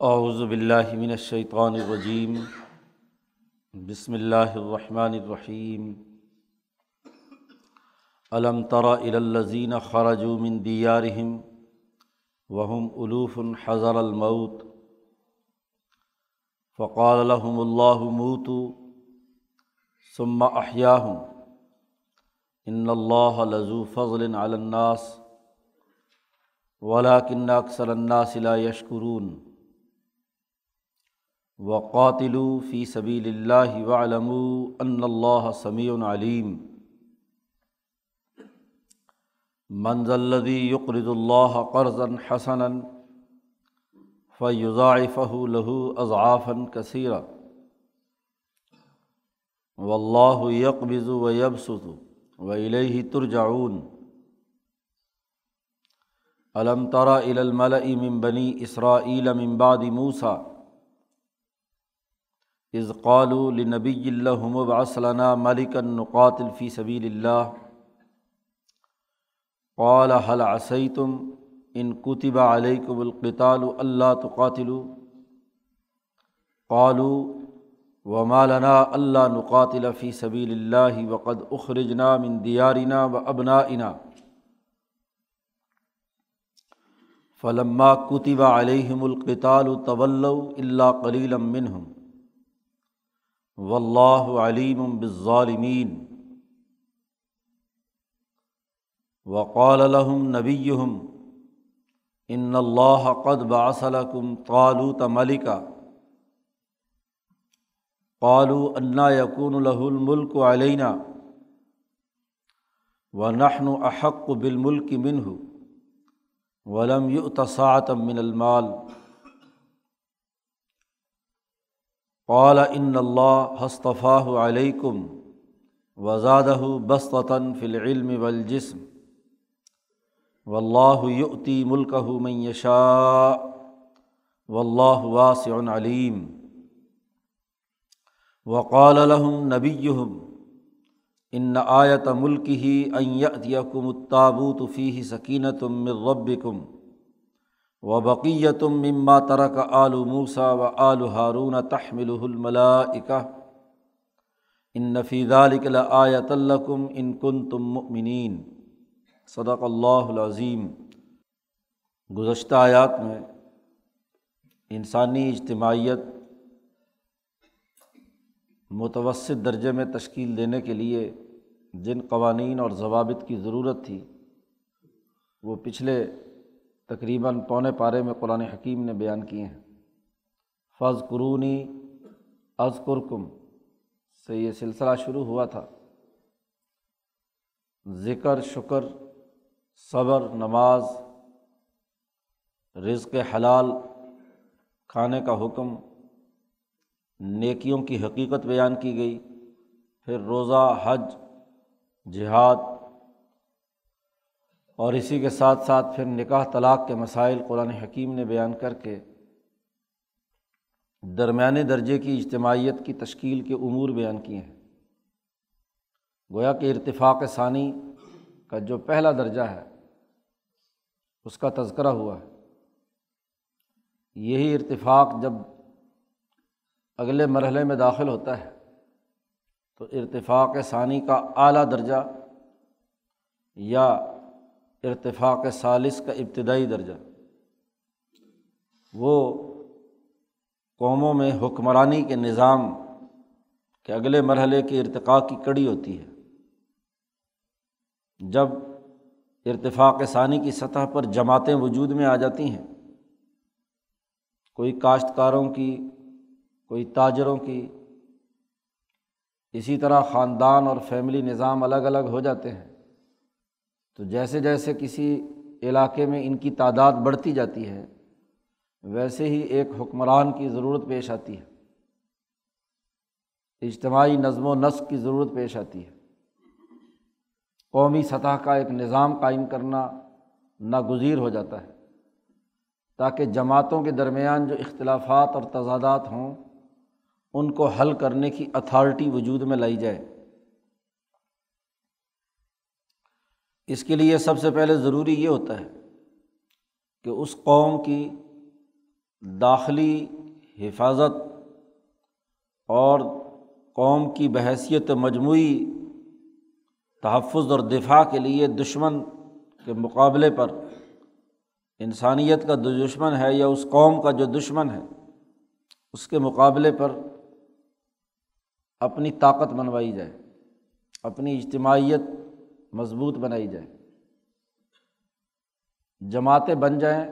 اعوذ باللہ من الشیطان الرجیم۔ بسم اللہ الرحمن الرحیم۔ علم تر الی الذین خرجوا من دیارہم وهم الوف حضر الموت فقال لهم اللہ موتوا ثم احیاہم۔ ان اللہ لذو فضل علی الناس ولكن اکثر الناس لا یشکرون۔ وقاتلو فی سبیل اللہ وعلم ان اللہ سمیع علیم۔ منز الذي يقرض الله قرضا حسنا فيضاعفه له اضعافا كثيرا والله يقبض ويبسط وإليه ترجعون۔ ألم تر إلى الملأ من بني إسرائيل من بعد موسى از قالو لنبی اللہ ملک نقاتل فی سبیل اللہ۔ قال حل عصیتم ان کتب علیکم القتال اللہ تو قاتل قالو و مالنا اللہ نقاتل فی سبیل اللہ وقد اخرجنا من دیارنا و ابنائنا فلما کتب علیہم القتال طول اللہ کلیلم منہم۔ و اللہ علیم بالظالمین۔ وقال الحم نبی ان اللہ قد باصلکم طالوت ملکہ قالو انا یقون الہ الملک علینہ و نحن احق بالملک منہ، ولم يؤت یؤتصاعت من المال۔ قال ان اللہ حصطفاء علیکم وزادہ بستاً فلعلم والجسم و اللہ یؤتی ملکہ من یشاء واللہ واسع علیم وقال لهم نبیہم ان آیت ملک ہی ان یأتیکم التابوت فیہ سکینۃ من ربکم و بقیتم مما ترک آل موسا و آل ہارون تحمل الملائکہ ان نفیز آیت الکم ان کن تم مؤمنین صدق اللہ العظیم گزشتہ آیات میں انسانی اجتماعیت متوسط درجے میں تشکیل دینے کے لیے جن قوانین اور ضوابط کی ضرورت تھی وہ پچھلے تقریباً پونے پارے میں قرآن حکیم نے بیان کیے ہیں۔ فض قرونی از سے یہ سلسلہ شروع ہوا تھا۔ ذکر، شکر، صبر، نماز، رزق حلال، کھانے کا حکم، نیکیوں کی حقیقت بیان کی گئی۔ پھر روزہ، حج، جہاد اور اسی کے ساتھ ساتھ پھر نکاح طلاق کے مسائل قرآن حکیم نے بیان کر کے درمیانے درجے کی اجتماعیت کی تشکیل کے امور بیان کیے ہیں۔ گویا کہ ارتفاق ثانی کا جو پہلا درجہ ہے، اس کا تذکرہ ہوا ہے۔ یہی ارتفاق جب اگلے مرحلے میں داخل ہوتا ہے، تو ارتفاق ثانی کا اعلیٰ درجہ یا ارتفاق سالس کا ابتدائی درجہ۔ وہ قوموں میں حکمرانی کے نظام کے اگلے مرحلے کے ارتقاء کی کڑی ہوتی ہے۔ جب ارتفاق ثانی کی سطح پر جماعتیں وجود میں آ جاتی ہیں، کوئی کاشتکاروں کی، کوئی تاجروں کی، اسی طرح خاندان اور فیملی نظام الگ الگ ہو جاتے ہیں۔ تو جیسے جیسے کسی علاقے میں ان کی تعداد بڑھتی جاتی ہے، ویسے ہی ایک حکمران کی ضرورت پیش آتی ہے۔ اجتماعی نظم و نسق کی ضرورت پیش آتی ہے۔ قومی سطح کا ایک نظام قائم کرنا ناگزیر ہو جاتا ہے۔ تاکہ جماعتوں کے درمیان جو اختلافات اور تضادات ہوں، ان کو حل کرنے کی اتھارٹی وجود میں لائی جائے۔ اس کے لیے سب سے پہلے ضروری یہ ہوتا ہے کہ اس قوم کی داخلی حفاظت اور قوم کی بحیثیت مجموعی تحفظ اور دفاع کے لیے دشمن کے مقابلے پر انسانیت کا جو دشمن ہے یا اس قوم کا جو دشمن ہے، اس کے مقابلے پر اپنی طاقت منوائی جائے، اپنی اجتماعیت مضبوط بنائی جائے جماعتیں بن جائیں،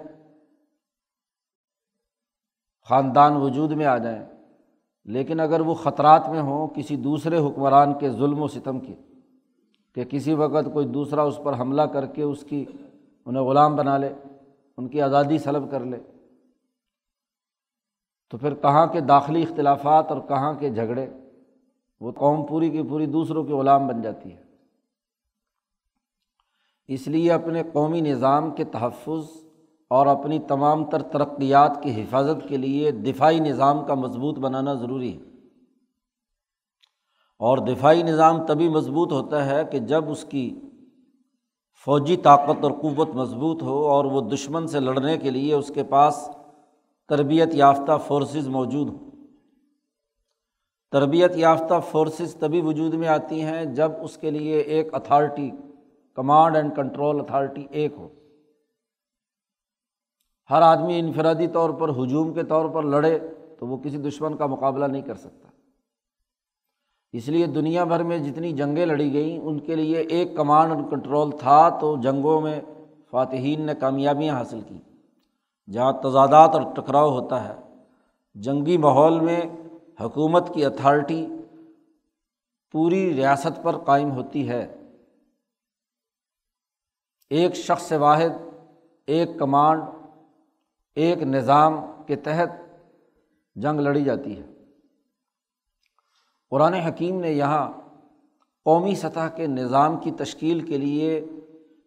خاندان وجود میں آ جائیں، لیکن اگر وہ خطرات میں ہوں کسی دوسرے حکمران کے ظلم و ستم کے، کہ کسی وقت کوئی دوسرا اس پر حملہ کر کے اس کی انہیں غلام بنا لے، ان کی آزادی سلب کر لے، تو پھر کہاں کے داخلی اختلافات اور کہاں کے جھگڑے، وہ قوم پوری کی پوری دوسروں کی غلام بن جاتی ہے۔ اس لیے اپنے قومی نظام کے تحفظ اور اپنی تمام تر ترقیات کی حفاظت کے لیے دفاعی نظام کا مضبوط بنانا ضروری ہے۔ اور دفاعی نظام تبھی مضبوط ہوتا ہے کہ جب اس کی فوجی طاقت اور قوت مضبوط ہو اور وہ دشمن سے لڑنے کے لیے اس کے پاس تربیت یافتہ فورسز موجود ہوں۔ تربیت یافتہ فورسز تبھی وجود میں آتی ہیں جب اس کے لیے ایک authority command and control authority ایک ہو۔ ہر آدمی انفرادی طور پر، ہجوم کے طور پر لڑے تو وہ کسی دشمن کا مقابلہ نہیں کر سکتا۔ اس لیے دنیا بھر میں جتنی جنگیں لڑی گئیں، ان کے لیے ایک کمانڈ اور کنٹرول تھا تو جنگوں میں فاتحین نے کامیابیاں حاصل کی۔ جہاں تضادات اور ٹکراؤ ہوتا ہے، جنگی ماحول میں حکومت کی اتھارٹی پوری ریاست پر قائم ہوتی ہے۔ ایک شخص واحد، ایک کمانڈ، ایک نظام کے تحت جنگ لڑی جاتی ہے۔ قرآن حکیم نے یہاں قومی سطح کے نظام کی تشکیل کے لیے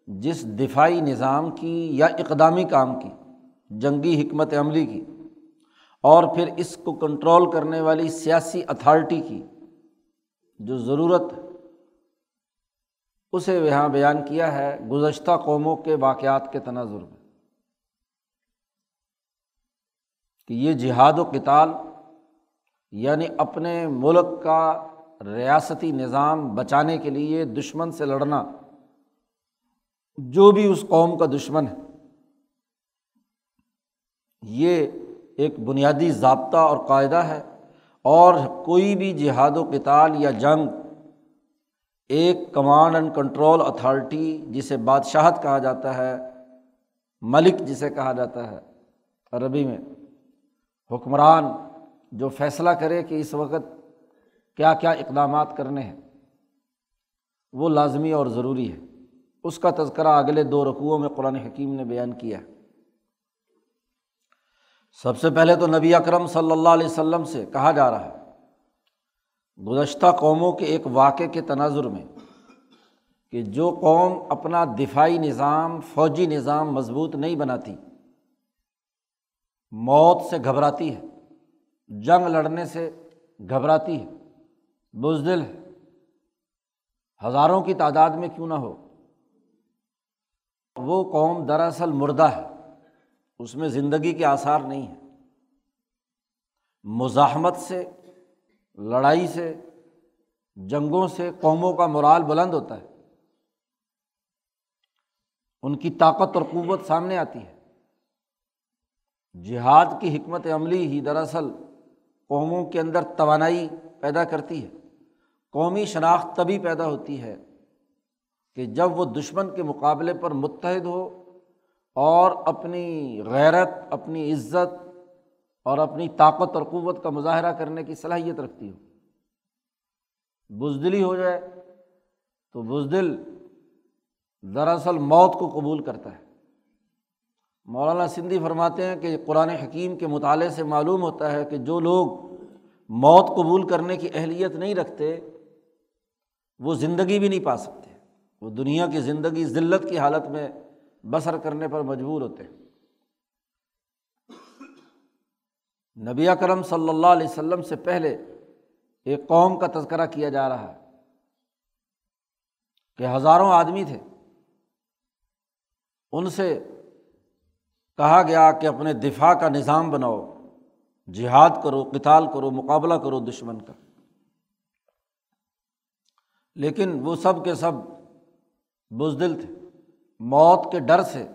جس دفاعی نظام کی یا اقدامی کام کی، جنگی حکمت عملی کی، اور پھر اس کو کنٹرول کرنے والی سیاسی اتھارٹی کی جو ضرورت اسے یہاں بیان کیا ہے گزشتہ قوموں کے واقعات کے تناظر میں کہ یہ جہاد و کتال یعنی اپنے ملک کا ریاستی نظام بچانے کے لیے دشمن سے لڑنا جو بھی اس قوم کا دشمن ہے، یہ ایک بنیادی ضابطہ اور قاعدہ ہے اور کوئی بھی جہاد و کتال یا جنگ ایک کمانڈ اینڈ کنٹرول اتھارٹی جسے بادشاہت کہا جاتا ہے، ملک جسے کہا جاتا ہے، عربی میں۔ حکمران جو فیصلہ کرے کہ اس وقت کیا کیا اقدامات کرنے ہیں، وہ لازمی اور ضروری ہے۔ اس کا تذکرہ اگلے دو رقوؤں میں قرآن حکیم نے بیان کیا ہے۔ سب سے پہلے تو نبی اکرم صلی اللہ علیہ وسلم سے کہا جا رہا ہے گزشتہ قوموں کے ایک واقعے کے تناظر میں کہ جو قوم اپنا دفاعی نظام، فوجی نظام مضبوط نہیں بناتی، موت سے گھبراتی ہے، جنگ لڑنے سے گھبراتی ہے، بزدل ہے۔ ہزاروں کی تعداد میں کیوں نہ ہو۔ وہ قوم دراصل مردہ ہے، اس میں زندگی کے آثار نہیں ہیں۔ مزاحمت سے لڑائی سے، جنگوں سے قوموں کا مرال بلند ہوتا ہے۔ ان کی طاقت اور قوت سامنے آتی ہے۔ جہاد کی حکمت عملی ہی دراصل قوموں کے اندر توانائی پیدا کرتی ہے۔ قومی شناخت تبھی پیدا ہوتی ہے کہ جب وہ دشمن کے مقابلے پر متحد ہو اور اپنی غیرت، اپنی عزت اور اپنی طاقت اور قوت کا مظاہرہ کرنے کی صلاحیت رکھتی ہو۔ بزدلی ہو جائے تو بزدل دراصل موت کو قبول کرتا ہے۔ مولانا سندھی فرماتے ہیں کہ قرآن حکیم کے مطالعے سے معلوم ہوتا ہے کہ جو لوگ موت قبول کرنے کی اہلیت نہیں رکھتے، وہ زندگی بھی نہیں پا سکتے۔ وہ دنیا کی زندگی، ذلت کی حالت میں بسر کرنے پر مجبور ہوتے ہیں۔ نبی کرم صلی اللہ علیہ وسلم سے پہلے ایک قوم کا تذکرہ کیا جا رہا ہے کہ ہزاروں آدمی تھے۔ ان سے کہا گیا کہ اپنے دفاع کا نظام بناؤ، جہاد کرو کتال کرو، مقابلہ کرو دشمن کا۔ لیکن وہ سب کے سب بزدل تھے۔ موت کے ڈر سے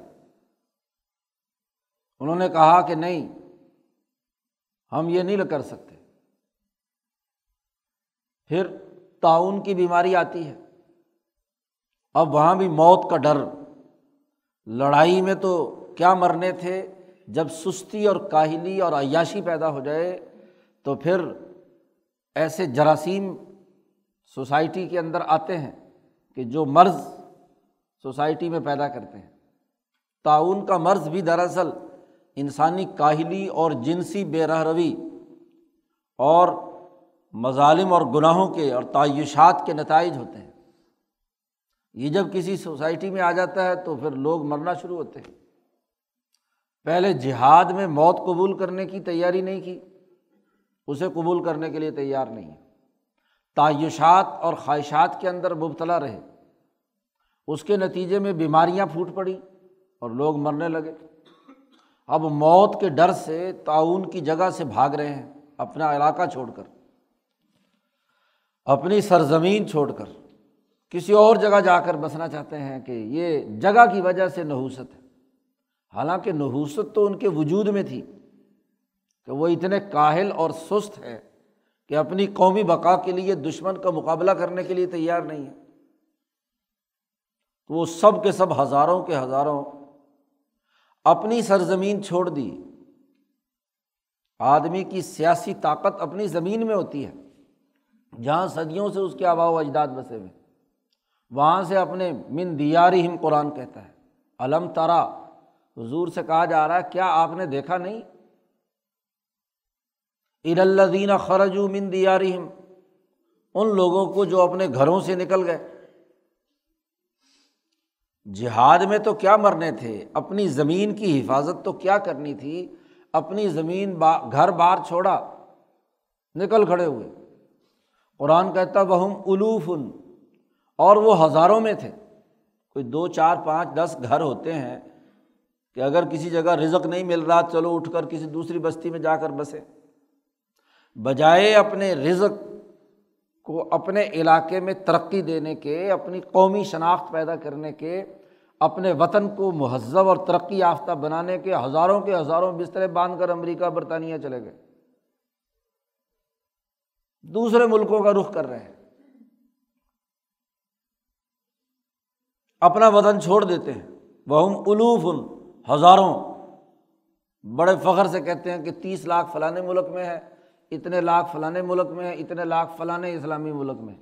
انہوں نے کہا کہ نہیں ہم یہ نہیں کر سکتے۔ پھر تعاون کی بیماری آتی ہے۔ اب وہاں بھی موت کا ڈر۔ لڑائی میں تو کیا مرنے تھے؟ جب سستی اور کاہلی اور عیاشی پیدا ہو جائے تو پھر ایسے جراثیم سوسائٹی کے اندر آتے ہیں کہ جو مرض سوسائٹی میں پیدا کرتے ہیں۔ تعاون کا مرض بھی دراصل انسانی کاہلی اور جنسی بے رہ روی اور مظالم اور گناہوں کے اور تعیشات کے نتائج ہوتے ہیں۔ یہ جب کسی سوسائٹی میں آ جاتا ہے تو پھر لوگ مرنا شروع ہوتے ہیں۔ پہلے جہاد میں موت قبول کرنے کی تیاری نہیں کی، اسے قبول کرنے کے لیے تیار نہیں۔ تعیشات اور خواہشات کے اندر مبتلا رہے۔ اس کے نتیجے میں بیماریاں پھوٹ پڑی اور لوگ مرنے لگے۔ اب موت کے ڈر سے تعاون کی جگہ سے بھاگ رہے ہیں، اپنا علاقہ چھوڑ کر۔ اپنی سرزمین چھوڑ کر۔ کسی اور جگہ جا کر بسنا چاہتے ہیں کہ یہ جگہ کی وجہ سے نحوست ہے۔ حالانکہ نحوست تو ان کے وجود میں تھی کہ وہ اتنے کاہل اور سست ہے کہ اپنی قومی بقا کے لیے دشمن کا مقابلہ کرنے کے لیے تیار نہیں ہے تو وہ سب کے سب ہزاروں کے ہزاروں اپنی سرزمین چھوڑ دی۔ آدمی کی سیاسی طاقت اپنی زمین میں ہوتی ہے۔ جہاں صدیوں سے اس کے آبا و اجداد بسے ہوئے وہاں سے اپنے من دیاری ہم قرآن کہتا ہے۔ علم ترا، حضور سے کہا جا رہا ہے، کیا آپ نے دیکھا نہیں؟ ارالدین خرج من دیاری ہم ان لوگوں کو جو اپنے گھروں سے نکل گئے۔ جہاد میں تو کیا مرنے تھے؟ اپنی زمین کی حفاظت تو کیا کرنی تھی؟ اپنی زمین با، گھر بار چھوڑا، نکل کھڑے ہوئے۔ قرآن کہتا وہ الوف ان اور وہ ہزاروں میں تھے۔ کوئی دو، چار، پانچ، دس گھر ہوتے ہیں کہ اگر کسی جگہ رزق نہیں مل رہا، چلو اٹھ کر کسی دوسری بستی میں جا کر بسے۔ بجائے اپنے رزق کو اپنے علاقے میں ترقی دینے کے، اپنی قومی شناخت پیدا کرنے کے، اپنے وطن کو مہذب اور ترقی یافتہ بنانے کے ہزاروں کے ہزاروں بسترے باندھ کر امریکہ، برطانیہ چلے گئے۔ دوسرے ملکوں کا رخ کر رہے ہیں۔ اپنا وطن چھوڑ دیتے ہیں۔ وہ الوف ان ہزاروں۔ بڑے فخر سے کہتے ہیں کہ تیس لاکھ فلاں ملک میں ہے۔ اتنے لاکھ فلاں ملک میں، اتنے لاکھ فلاں اسلامی ملک میں۔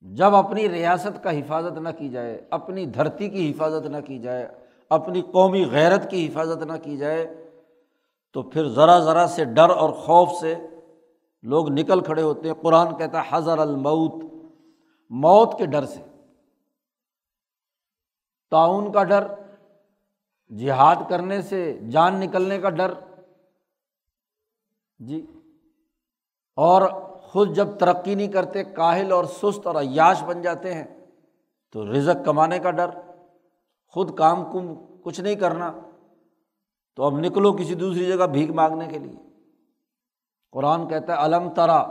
جب اپنی ریاست کا حفاظت نہ کی جائے، اپنی دھرتی کی حفاظت نہ کی جائے، اپنی قومی غیرت کی حفاظت نہ کی جائے، تو پھر ذرا ذرا سے ڈر اور خوف سے لوگ نکل کھڑے ہوتے ہیں۔ قرآن کہتا ہے حضر الموت موت کے ڈر سے۔ تعاون کا ڈر جہاد کرنے سے جان نکلنے کا ڈر۔ جی۔ اور خود جب ترقی نہیں کرتے، کاہل اور سست اور عیاش بن جاتے ہیں، تو رزق کمانے کا ڈر، خود کام کم کچھ نہیں کرنا۔ تو اب نکلو کسی دوسری جگہ بھیک مانگنے کے لیے۔ قرآن کہتا ہے علم تارا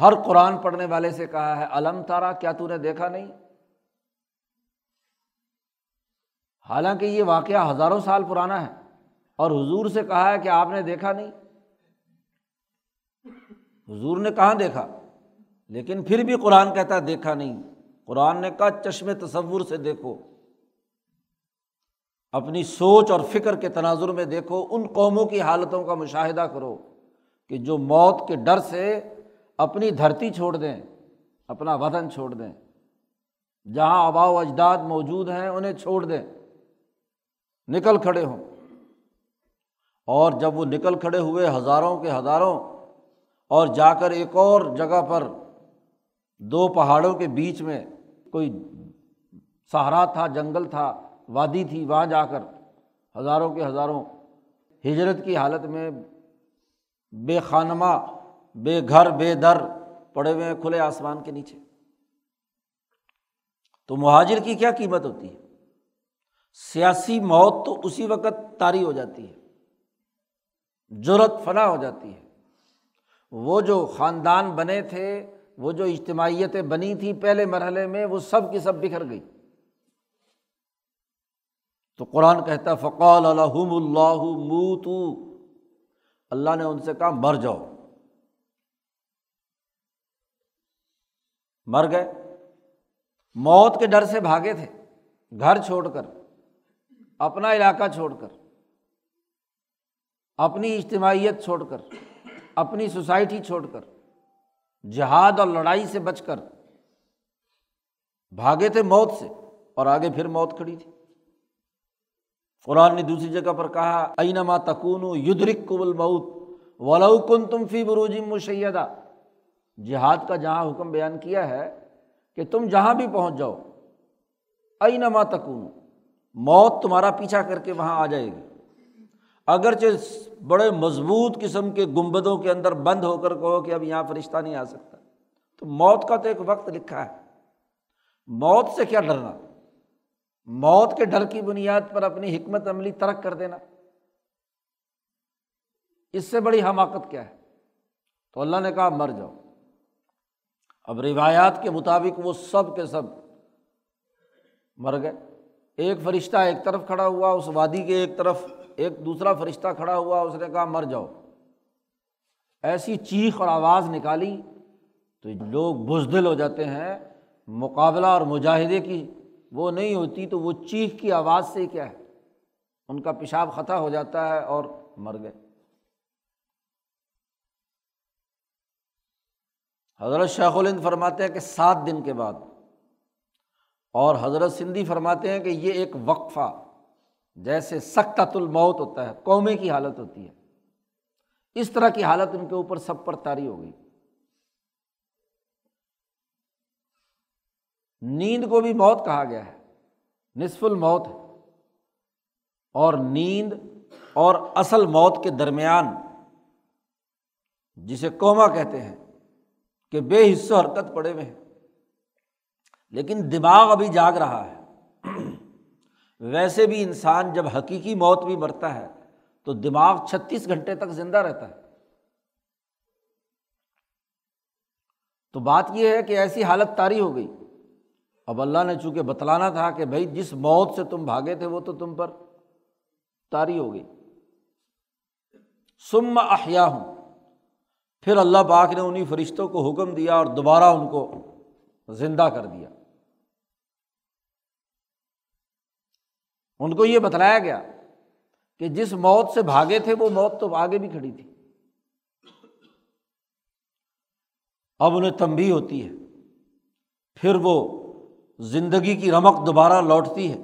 ہر قرآن پڑھنے والے سے کہا ہے علم تارا کیا تو نے دیکھا نہیں؟ حالانکہ یہ واقعہ ہزاروں سال پرانا ہے اور حضور سے کہا ہے کہ آپ نے دیکھا نہیں۔ حضور نے کہاں دیکھا؟ لیکن پھر بھی قرآن کہتا ہے دیکھا نہیں۔ قرآن نے کہا چشم تصور سے دیکھو۔ اپنی سوچ اور فکر کے تناظر میں دیکھو۔ ان قوموں کی حالتوں کا مشاہدہ کرو کہ جو موت کے ڈر سے اپنی دھرتی چھوڑ دیں، اپنا وطن چھوڑ دیں۔ جہاں آبا و اجداد موجود ہیں، انہیں چھوڑ دیں۔ نکل کھڑے ہوں۔ اور جب وہ نکل کھڑے ہوئے ہزاروں کے ہزاروں، اور جا کر ایک اور جگہ پر دو پہاڑوں کے بیچ میں کوئی سہارا تھا، جنگل تھا، وادی تھی، وہاں جا کر ہزاروں کے ہزاروں ہجرت کی حالت میں بے خانمہ، بے گھر، بے در پڑے ہوئے ہیں کھلے آسمان کے نیچے۔ تو مہاجر کی کیا قیمت ہوتی ہے؟ سیاسی موت تو اسی وقت طاری ہو جاتی ہے۔ جرت فنا ہو جاتی ہے۔ وہ جو خاندان بنے تھے، وہ جو اجتماعیتیں بنی تھیں پہلے مرحلے میں، وہ سب کی سب بکھر گئی۔ تو قرآن کہتا فقال الحم اللہ موتو اللہ نے ان سے کہا، مر جاؤ۔ مر گئے۔ موت کے ڈر سے بھاگے تھے۔ گھر چھوڑ کر۔ اپنا علاقہ چھوڑ کر، اپنی اجتماعیت چھوڑ کر، اپنی سوسائٹی چھوڑ کر، جہاد اور لڑائی سے بچ کر بھاگے تھے موت سے اور آگے پھر موت کھڑی تھی۔ قرآن نے دوسری جگہ پر کہا، اینما تکون یدرک قبل مؤت ولو کن تم فی بروجی مشیدہ۔ جہاد کا جہاں حکم بیان کیا ہے کہ تم جہاں بھی پہنچ جاؤ، اینما تکون موت تمہارا پیچھا کر کے وہاں آ جائے گی۔ اگرچہ بڑے مضبوط قسم کے گنبدوں کے اندر بند ہو کر کہو کہ اب یہاں فرشتہ نہیں آ سکتا۔ تو موت کا تو ایک وقت لکھا ہے۔ موت سے کیا ڈرنا؟ موت کے ڈر کی بنیاد پر اپنی حکمت عملی ترک کر دینا۔ اس سے بڑی حماقت کیا ہے؟ تو اللہ نے کہا، مر جاؤ۔ اب روایات کے مطابق وہ سب کے سب مر گئے۔ ایک فرشتہ ایک طرف کھڑا ہوا، اس وادی کے ایک طرف ایک دوسرا فرشتہ کھڑا ہوا، اس نے کہا، مر جاؤ۔ ایسی چیخ اور آواز نکالی تو لوگ بزدل ہو جاتے ہیں۔ مقابلہ اور مجاہدے کی وہ نہیں ہوتی تو وہ چیخ کی آواز سے کیا ہے؟ ان کا پیشاب خطا ہو جاتا ہے اور مر گئے۔ حضرت شیخ الند فرماتے ہیں کہ سات دن کے بعد اور حضرت سندھی فرماتے ہیں کہ یہ ایک وقفہ، جیسے سخت الموت ہوتا ہے قومے کی حالت ہوتی ہے۔ اس طرح کی حالت ان کے اوپر سب پر تاری ہو گئی۔ نیند کو بھی موت کہا گیا ہے، نصف الموت ہے۔ اور نیند اور اصل موت کے درمیان، جسے کوما کہتے ہیں، کہ بے حصہ حرکت پڑے ہوئے ہیں۔ لیکن دماغ ابھی جاگ رہا ہے۔ ویسے بھی انسان جب حقیقی موت بھی مرتا ہے تو دماغ چھتیس گھنٹے تک زندہ رہتا ہے۔ تو بات یہ ہے کہ ایسی حالت تاری ہو گئی۔ اب اللہ نے چونکہ بتلانا تھا کہ بھائی جس موت سے تم بھاگے تھے وہ تو تم پر تاری ہو گئی۔ سم احیا ہوں پھر اللہ پاک نے انہیں فرشتوں کو حکم دیا اور دوبارہ ان کو زندہ کر دیا۔ ان کو یہ بتلایا گیا کہ جس موت سے بھاگے تھے وہ موت تو آگے بھی کھڑی تھی۔ اب انہیں تمبی ہوتی ہے۔ پھر وہ زندگی کی رمق دوبارہ لوٹتی ہے۔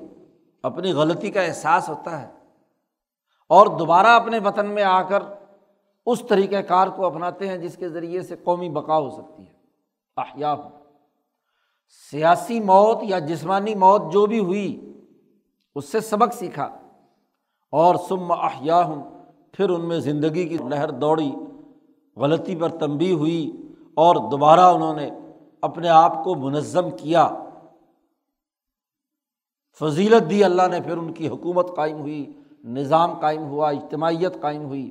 اپنی غلطی کا احساس ہوتا ہے۔ اور دوبارہ اپنے وطن میں آ کر اس طریقۂ کار کو اپناتے ہیں جس کے ذریعے سے قومی بقا ہو سکتی ہے۔ احیا سیاسی موت یا جسمانی موت جو بھی ہوئی اس سے سبق سیکھا اور سم احیا ہوں پھر ان میں زندگی کی لہر دوڑی، غلطی پر تنبی ہوئی اور دوبارہ انہوں نے اپنے آپ کو منظم کیا۔ فضیلت دی اللہ نے، پھر ان کی حکومت قائم ہوئی، نظام قائم ہوا، اجتماعیت قائم ہوئی۔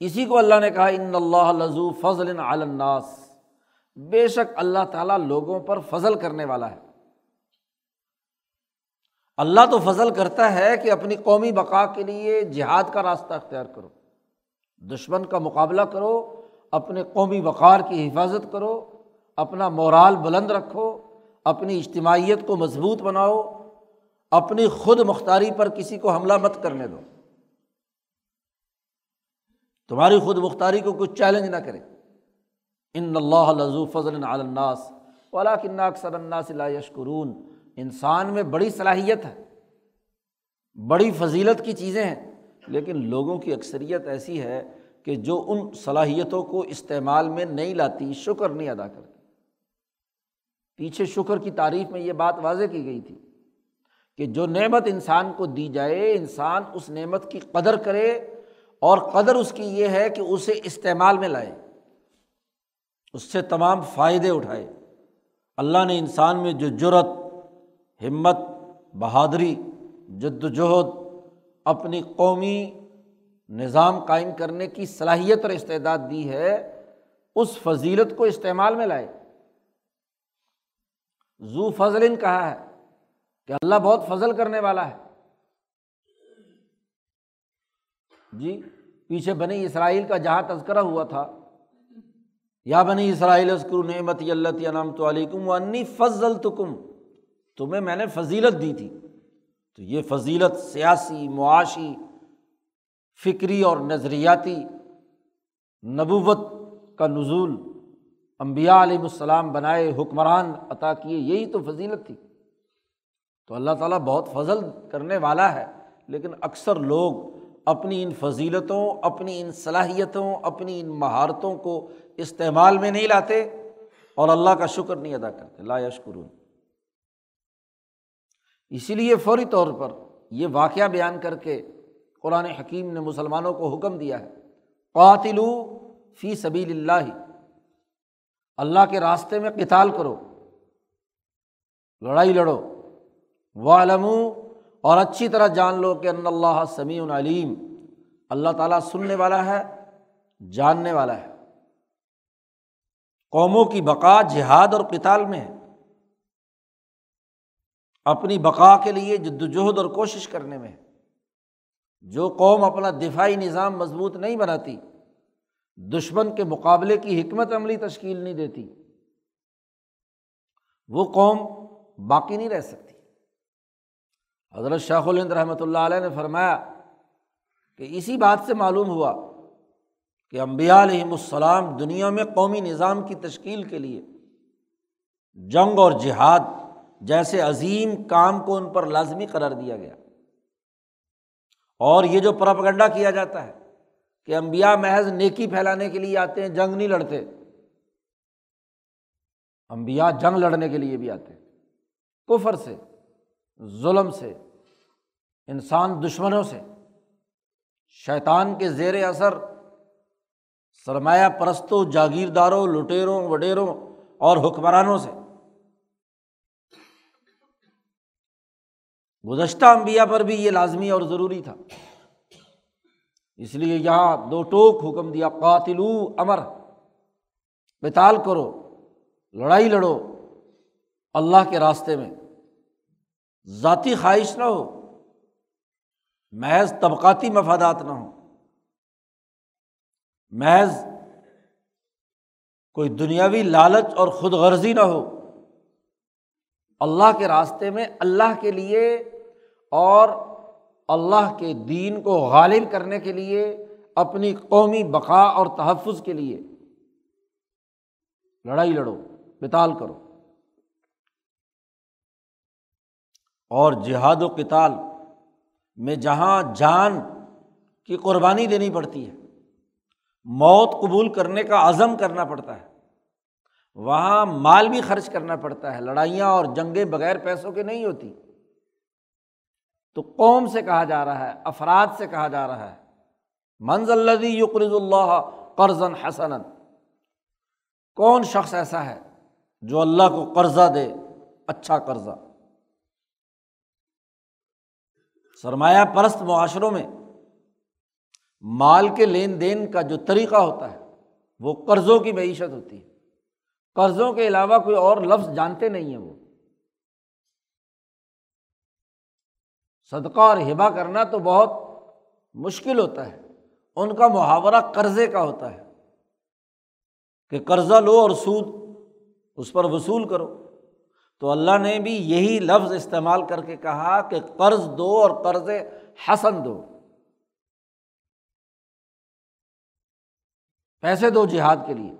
اسی کو اللہ نے کہا، ان اللہ لذو فضل الناس بے شک اللہ تعالیٰ لوگوں پر فضل کرنے والا ہے۔ اللہ تو فضل کرتا ہے کہ اپنی قومی بقا کے لیے جہاد کا راستہ اختیار کرو، دشمن کا مقابلہ کرو، اپنے قومی وقار کی حفاظت کرو، اپنا مورال بلند رکھو، اپنی اجتماعیت کو مضبوط بناؤ، اپنی خود مختاری پر کسی کو حملہ مت کرنے دو۔ تمہاری خود مختاری کو کچھ چیلنج نہ کرے ان اللہ لذو فضل الناس ولاکن اکثر الناس لا یشکرون۔ انسان میں بڑی صلاحیت ہے، بڑی فضیلت کی چیزیں ہیں، لیکن لوگوں کی اکثریت ایسی ہے کہ جو ان صلاحیتوں کو استعمال میں نہیں لاتی، شکر نہیں ادا کرتی۔ پیچھے شکر کی تعریف میں یہ بات واضح کی گئی تھی کہ جو نعمت انسان کو دی جائے، انسان اس نعمت کی قدر کرے اور قدر اس کی یہ ہے کہ اسے استعمال میں لائے، اس سے تمام فائدے اٹھائے۔ اللہ نے انسان میں جو جرت ہمت، بہادری جد وجہد اپنی قومی نظام قائم کرنے کی صلاحیت اور استعداد دی ہے، اس فضیلت کو استعمال میں لائے۔ زو فضل کہا ہے کہ اللہ بہت فضل کرنے والا ہے۔ جی پیچھے بنی اسرائیل کا جہاں تذکرہ ہوا تھا۔ یا بنی اسرائیل اسکر نعمت اللہ علام تو علیکم و انی فضل تو کم تمہیں میں نے فضیلت دی تھی۔ تو یہ فضیلت سیاسی، معاشی، فکری اور نظریاتی نبوت کا نزول امبیا علیہ السلام بنائے حکمران عطا کیے، یہی تو فضیلت تھی۔ تو اللہ تعالیٰ بہت فضل کرنے والا ہے، لیکن اکثر لوگ اپنی ان فضیلتوں، اپنی ان صلاحیتوں، اپنی ان مہارتوں کو استعمال میں نہیں لاتے اور اللہ کا شکر نہیں ادا کرتے۔ لا یشکرون۔ اسی لیے فوری طور پر یہ واقعہ بیان کر کے قرآن حکیم نے مسلمانوں کو حکم دیا ہے قاتل فی سبیل اللہ اللہ کے راستے میں قتال کرو، لڑائی لڑو و اور اچھی طرح جان لو کہ ان اللہ سمیع علیم، اللہ تعالیٰ سننے والا ہے، جاننے والا ہے۔ قوموں کی بقا جہاد اور کتال میں ہے۔ اپنی بقا کے لیے جدوجہد اور کوشش کرنے میں۔ جو قوم اپنا دفاعی نظام مضبوط نہیں بناتی، دشمن کے مقابلے کی حکمت عملی تشکیل نہیں دیتی۔ وہ قوم باقی نہیں رہ سکتی۔ حضرت شیخ الند رحمۃ اللہ علیہ نے فرمایا کہ اسی بات سے معلوم ہوا کہ امبیا علیہم السلام دنیا میں قومی نظام کی تشکیل کے لیے جنگ اور جہاد جیسے عظیم کام کو ان پر لازمی قرار دیا گیا۔ اور یہ جو پراپگنڈا کیا جاتا ہے کہ امبیا محض نیکی پھیلانے کے لیے آتے ہیں، جنگ نہیں لڑتے۔ امبیا جنگ لڑنے کے لیے بھی آتے ہیں۔ کفر سے، ظلم سے، انسان دشمنوں سے۔ شیطان کے زیر اثر، سرمایہ پرستوں، جاگیرداروں لٹیروں وڈیروں اور حکمرانوں سے۔ گزشتہ انبیا پر بھی یہ لازمی اور ضروری تھا۔ اس لیے یہاں دو ٹوک حکم دیا قاتل امر، بتال کرو، لڑائی لڑو۔ اللہ کے راستے میں ذاتی خواہش نہ ہو، محض طبقاتی مفادات نہ ہوں محض کوئی دنیاوی لالچ اور خود غرضی نہ ہو۔ اللہ کے راستے میں اللہ کے لیے اور اللہ کے دین کو غالب کرنے کے لیے، اپنی قومی بقا اور تحفظ کے لیے۔ لڑائی لڑو بتال کرو۔ اور جہاد و کتال میں جہاں جان کی قربانی دینی پڑتی ہے، موت قبول کرنے کا عزم کرنا پڑتا ہے۔ وہاں مال بھی خرچ کرنا پڑتا ہے، لڑائیاں اور جنگیں بغیر پیسوں کے نہیں ہوتی۔ تو قوم سے کہا جا رہا ہے، افراد سے کہا جا رہا ہے۔ منز الدی یقرض اللہ قرضن حسن کون شخص ایسا ہے جو اللہ کو قرضہ دے اچھا قرضہ؟ سرمایہ پرست معاشروں میں مال کے لین دین کا جو طریقہ ہوتا ہے، وہ قرضوں کی معیشت ہوتی ہے۔ قرضوں کے علاوہ کوئی اور لفظ جانتے نہیں ہیں وہ۔ صدقہ اور ہبا کرنا تو بہت مشکل ہوتا ہے۔ ان کا محاورہ قرضے کا ہوتا ہے۔ کہ قرضہ لو اور سود اس پر وصول کرو۔ تو اللہ نے بھی یہی لفظ استعمال کر کے کہا کہ قرض دو اور قرض حسن دو۔ پیسے دو جہاد کے لیے۔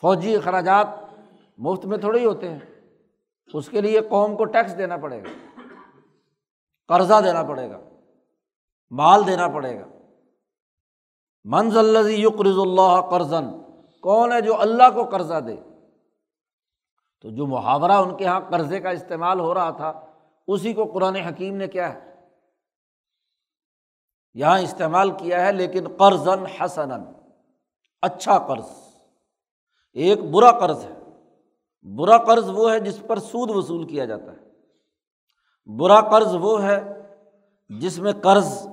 فوجی اخراجات مفت میں تھوڑے ہی ہوتے ہیں۔ اس کے لیے قوم کو ٹیکس دینا پڑے گا۔ قرضہ دینا پڑے گا، مال دینا پڑے گا۔ منز یقرض اللہ قرضن کون ہے جو اللہ کو قرضہ دے؟ تو جو محاورہ ان کے یہاں قرضے کا استعمال ہو رہا تھا، اسی کو قرآن حکیم نے کیا ہے۔ یہاں استعمال کیا ہے، لیکن قرضن حسن اچھا قرض۔ ایک برا قرض ہے۔ برا قرض وہ ہے جس پر سود وصول کیا جاتا ہے۔ برا قرض وہ ہے جس میں قرض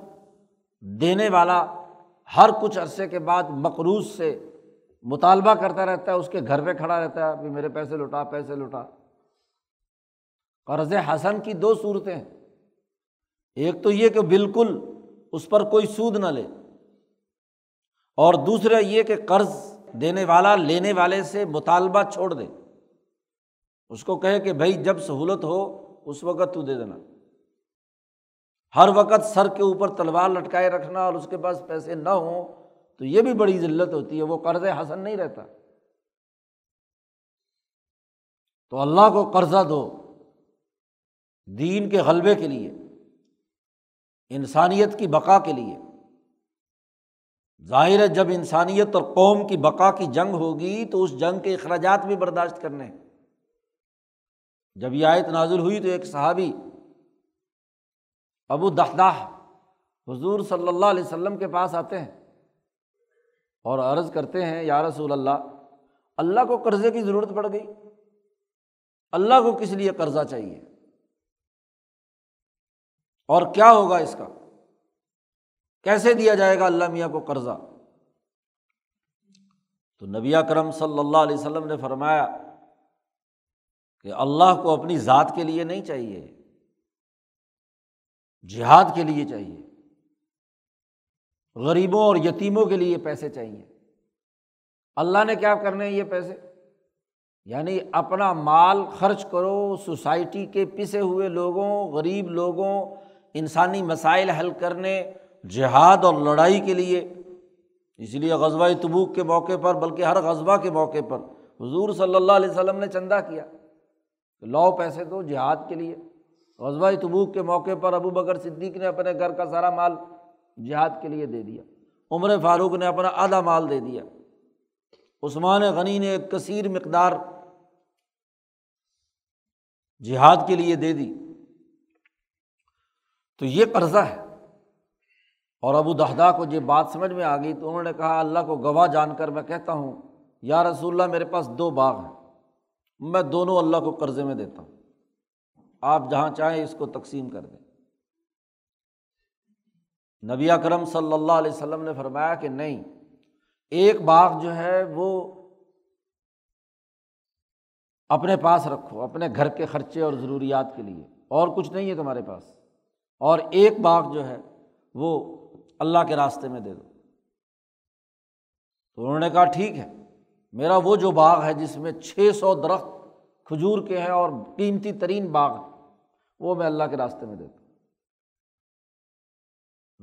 دینے والا ہر کچھ عرصے کے بعد مقروض سے مطالبہ کرتا رہتا ہے، اس کے گھر پہ کھڑا رہتا ہے میرے پیسے لوٹا پیسے لوٹا۔ قرض حسن کی دو صورتیں ہیں۔ ایک تو یہ کہ بالکل اس پر کوئی سود نہ لے۔ اور دوسرا یہ کہ قرض دینے والا لینے والے سے مطالبہ چھوڑ دے۔ اس کو کہے کہ بھائی جب سہولت ہو اس وقت تو دے دینا۔ ہر وقت سر کے اوپر تلوار لٹکائے رکھنا اور اس کے پاس پیسے نہ ہوں تو یہ بھی بڑی ذلت ہوتی ہے، وہ قرض حسن نہیں رہتا۔ تو اللہ کو قرضہ دو دین کے غلبے کے لیے، انسانیت کی بقا کے لیے۔ ظاہر ہے، جب انسانیت اور قوم کی بقا کی جنگ ہوگی تو اس جنگ کے اخراجات بھی برداشت کرنے جب یہ آیت نازل ہوئی تو ایک صحابی، ابو دہدہ حضور صلی اللہ علیہ وسلم کے پاس آتے ہیں اور عرض کرتے ہیں، یا رسول اللہ اللہ کو قرضے کی ضرورت پڑ گئی۔ اللہ کو کس لیے قرضہ چاہیے؟ اور کیا ہوگا اس کا؟ کیسے دیا جائے گا اللہ میاں کو قرضہ؟ تو نبی کرم صلی اللہ علیہ وسلم نے فرمایا کہ اللہ کو اپنی ذات کے لیے نہیں چاہیے، جہاد کے لیے چاہیے، غریبوں اور یتیموں کے لیے پیسے چاہیے۔ اللہ نے کیا کرنے یہ پیسے؟ یعنی اپنا مال خرچ کرو، سوسائٹی کے پسے ہوئے لوگوں، غریب لوگوں، انسانی مسائل حل کرنے، جہاد اور لڑائی کے لیے۔ اس لیے غزبۂ تبوک کے موقع پر، بلکہ ہر غذبہ کے موقع پر حضور صلی اللہ علیہ وسلم نے چندہ کیا۔ لو پیسے دو جہاد کے لیے۔ غزبۂ تبوک کے موقع پر ابو بکر صدیق نے اپنے گھر کا سارا مال جہاد کے لیے دے دیا۔ عمر فاروق نے اپنا آدھا مال دے دیا۔ عثمان غنی نے ایک کثیر مقدار جہاد کے لیے دے دی۔ تو یہ قرضہ ہے۔ اور ابو دہدا کو یہ بات سمجھ میں آ گئی تو انہوں نے کہا، اللہ کو گواہ جان کر میں کہتا ہوں، یا رسول اللہ، میرے پاس دو باغ ہیں۔ میں دونوں اللہ کو قرضے میں دیتا ہوں۔ آپ جہاں چاہیں اس کو تقسیم کر دیں۔ نبی اکرم صلی اللہ علیہ وسلم نے فرمایا کہ نہیں، ایک باغ جو ہے وہ اپنے پاس رکھو، اپنے گھر کے خرچے اور ضروریات کے لیے۔ اور کچھ نہیں ہے تمہارے پاس۔ اور ایک باغ جو ہے وہ اللہ کے راستے میں دے دو۔ تو انہوں نے کہا ٹھیک ہے۔ میرا وہ جو باغ ہے جس میں چھ سو درخت کھجور کے ہیں اور قیمتی ترین باغ وہ میں اللہ کے راستے میں دیتا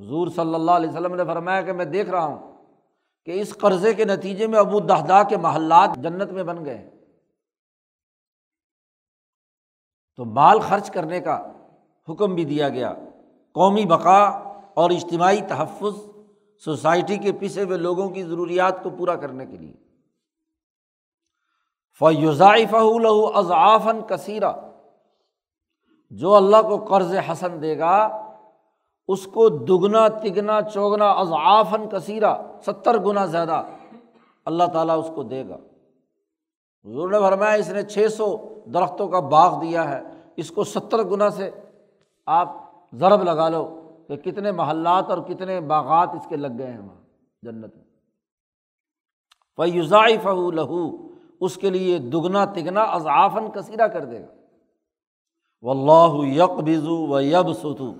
حضور صلی اللہ علیہ وسلم نے فرمایا کہ میں دیکھ رہا ہوں کہ اس قرضے کے نتیجے میں ابو دہدا کے محلات جنت میں بن گئے۔ تو مال خرچ کرنے کا حکم بھی دیا گیا۔ قومی بقا اور اجتماعی تحفظ، سوسائٹی کے پیچھے ہوئے لوگوں کی ضروریات کو پورا کرنے کے لیے۔ فہ لہو اضعافن کثیرہ جو اللہ کو قرض حسن دے گا، اس کو دگنا، تگنا، چوگنا اضعافن کثیرہ ستر گنا زیادہ اللہ تعالیٰ اس کو دے گا۔ حضور نے فرمایا، اس نے چھ سو درختوں کا باغ دیا ہے، اس کو ستر گنا سے آپ ضرب لگا لو کہ کتنے محلات اور کتنے باغات اس کے لگ گئے ہیں وہاں جنت میں۔ فیوزائی فہو لہو اس کے لیے دگنا تگنا اضعافن کثیرہ کر دے گا۔ و اللہ یک بزو و یب ستو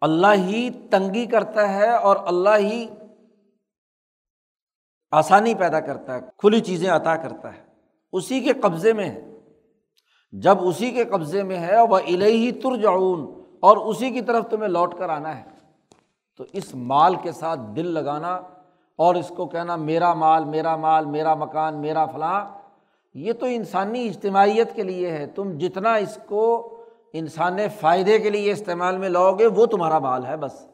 اللہ ہی تنگی کرتا ہے اور اللہ ہی آسانی پیدا کرتا ہے، کھلی چیزیں عطا کرتا ہے۔ اسی کے قبضے میں ہے۔ جب اسی کے قبضے میں ہے وہ الہی ترجعون۔ اور اسی کی طرف تمہیں لوٹ کر آنا ہے۔ تو اس مال کے ساتھ دل لگانا اور اس کو کہنا میرا مال میرا مال، میرا مکان، میرا فلاں۔ یہ تو انسانی اجتماعیت کے لیے ہے۔ تم جتنا اس کو انسان فائدے کے لیے استعمال میں لاؤ گے، وہ تمہارا مال ہے بس۔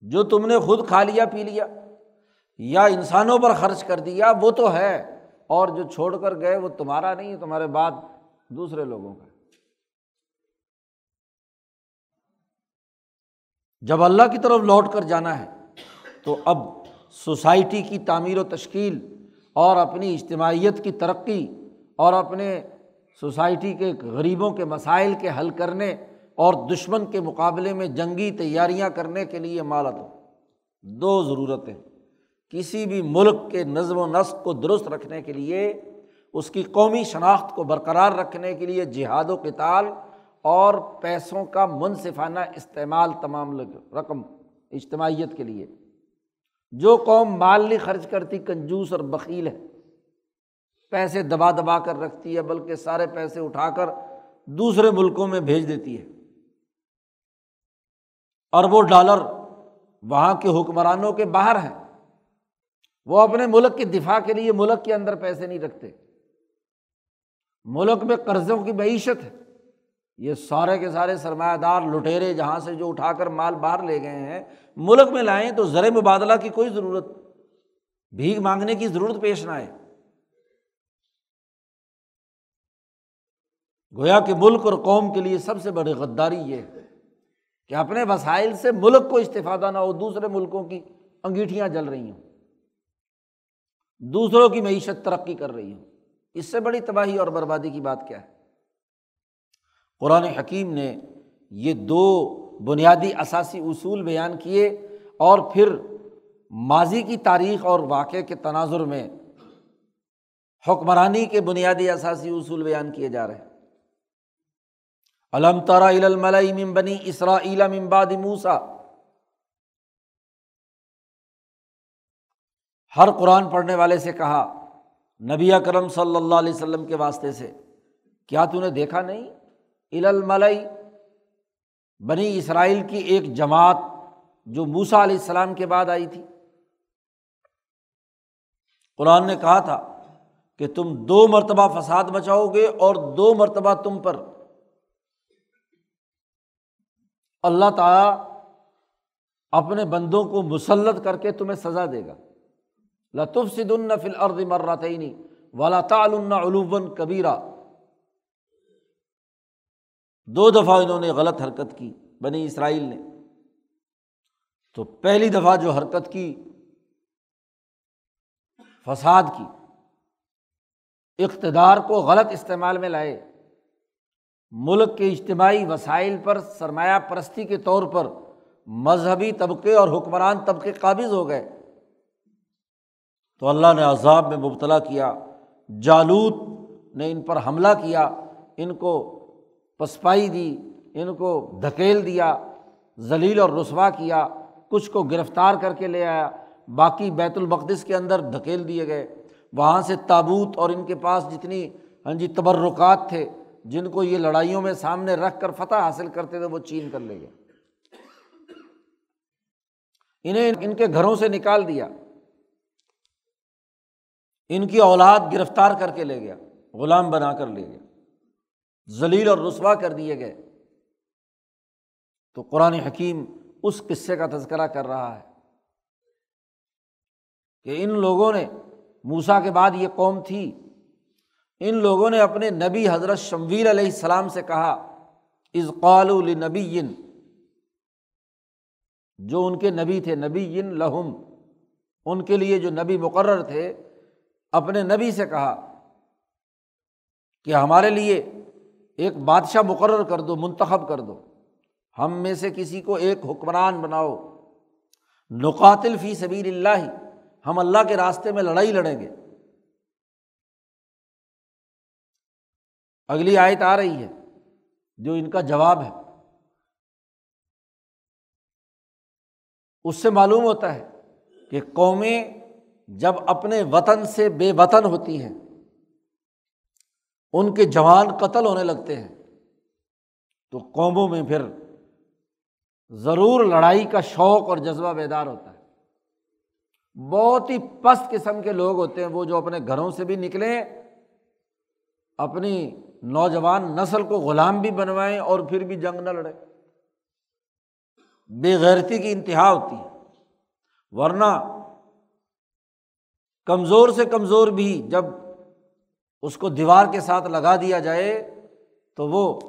جو تم نے خود کھا لیا، پی لیا، یا انسانوں پر خرچ کر دیا، وہ تو ہے۔ اور جو چھوڑ کر گئے، وہ تمہارا نہیں، تمہارے بعد دوسرے لوگوں کا۔ جب اللہ کی طرف لوٹ کر جانا ہے تو اب سوسائٹی کی تعمیر و تشکیل اور اپنی اجتماعیت کی ترقی اور اپنے سوسائٹی کے غریبوں کے مسائل کے حل کرنے اور دشمن کے مقابلے میں جنگی تیاریاں کرنے کے لیے مالت ہو دو ضرورتیں۔ کسی بھی ملک کے نظم و نسق کو درست رکھنے کے لیے، اس کی قومی شناخت کو برقرار رکھنے کے لیے جہاد و کتال اور پیسوں کا منصفانہ استعمال تمام رقم اجتماعیت کے لیے۔ جو قوم مال نہیں خرچ کرتی، کنجوس اور بکیل ہے۔ پیسے دبا دبا کر رکھتی ہے، بلکہ سارے پیسے اٹھا کر دوسرے ملکوں میں بھیج دیتی ہے۔ اربوں ڈالر وہاں کے حکمرانوں کے باہر ہیں۔ وہ اپنے ملک کے دفاع کے لیے ملک کے اندر پیسے نہیں رکھتے۔ ملک میں قرضوں کی معیشت ہے۔ یہ سارے کے سارے سرمایہ دار لٹیرے جہاں سے جو اٹھا کر مال باہر لے گئے ہیں، ملک میں لائیں تو زر مبادلہ کی کوئی ضرورت، بھیگ مانگنے کی ضرورت پیش نہ آئے۔ گویا کہ ملک اور قوم کے لیے سب سے بڑی غداری یہ ہے کہ اپنے وسائل سے ملک کو استفادہ نہ ہو، دوسرے ملکوں کی انگیٹھیاں جل رہی ہوں۔ دوسروں کی معیشت ترقی کر رہی ہوں۔ اس سے بڑی تباہی اور بربادی کی بات کیا ہے؟ قرآن حکیم نے یہ دو بنیادی اثاثی اصول بیان کیے اور پھر ماضی کی تاریخ اور واقعے کے تناظر میں حکمرانی کے بنیادی اثاثی اصول بیان کیے جا رہے ہیں۔ علم تارا علم بنی اسرا علم امباد موسا ہر قرآن پڑھنے والے سے کہا، نبی کرم صلی اللہ علیہ وسلم کے واسطے سے، کیا تو نے دیکھا نہیں؟ الملئی بنی اسرائیل کی ایک جماعت جو موسا علیہ السلام کے بعد آئی تھی۔ قرآن نے کہا تھا کہ تم دو مرتبہ فساد بچاؤ گے اور دو مرتبہ تم پر۔ اللہ تعالیٰ اپنے بندوں کو مسلط کر کے تمہیں سزا دے گا۔ لطف سد فل ارد مرتعینی والا تعلّہ علوبن کبیرہ دو دفعہ انہوں نے غلط حرکت کی، بنی اسرائیل نے۔ تو پہلی دفعہ جو حرکت کی، فساد کی۔ اقتدار کو غلط استعمال میں لائے۔ ملک کے اجتماعی وسائل پر سرمایہ پرستی کے طور پر مذہبی طبقے اور حکمران طبقے قابض ہو گئے۔ تو اللہ نے عذاب میں مبتلا کیا۔ جالوت نے ان پر حملہ کیا۔ ان کو پسپائی دی، ان کو دھکیل دیا، ذلیل اور رسوا کیا، کچھ کو گرفتار کر کے لے آیا، باقی بیت المقدس کے اندر دھکیل دیے گئے۔ وہاں سے تابوت اور ان کے پاس جتنی ہاں جی تبرکات تھے، جن کو یہ لڑائیوں میں سامنے رکھ کر فتح حاصل کرتے تھے، وہ چین کر لے گئے۔ انہیں ان کے گھروں سے نکال دیا۔ ان کی اولاد گرفتار کر کے لے گیا، غلام بنا کر لے گیا۔ ذلیل اور رسوا کر دیے گئے۔ تو قرآن حکیم اس قصے کا تذکرہ کر رہا ہے کہ ان لوگوں نے موسا کے بعد یہ قوم تھی، ان لوگوں نے اپنے نبی حضرت شمویل علیہ السلام سے کہا از قال النبی جو ان کے نبی تھے نبی لہم، ان کے لیے جو نبی مقرر تھے، اپنے نبی سے کہا کہ ہمارے لیے ایک بادشاہ مقرر کر دو، منتخب کر دو۔ ہم میں سے کسی کو ایک حکمران بناؤ۔ نقاتل فی سبیر اللہ ہم اللہ کے راستے میں لڑائی لڑیں گے۔ اگلی آیت آ رہی ہے، جو ان کا جواب ہے۔ اس سے معلوم ہوتا ہے کہ قومیں جب اپنے وطن سے بے وطن ہوتی ہیں ان کے جوان قتل ہونے لگتے ہیں۔ تو قوموں میں پھر ضرور لڑائی کا شوق اور جذبہ بیدار ہوتا ہے۔ بہت ہی پست قسم کے لوگ ہوتے ہیں، وہ جو اپنے گھروں سے بھی نکلیں، اپنی نوجوان نسل کو غلام بھی بنوائیں اور پھر بھی جنگ نہ لڑے بے غیرتی کی انتہا ہوتی ہے۔ ورنہ کمزور سے کمزور بھی جب اس کو دیوار کے ساتھ لگا دیا جائے تو وہ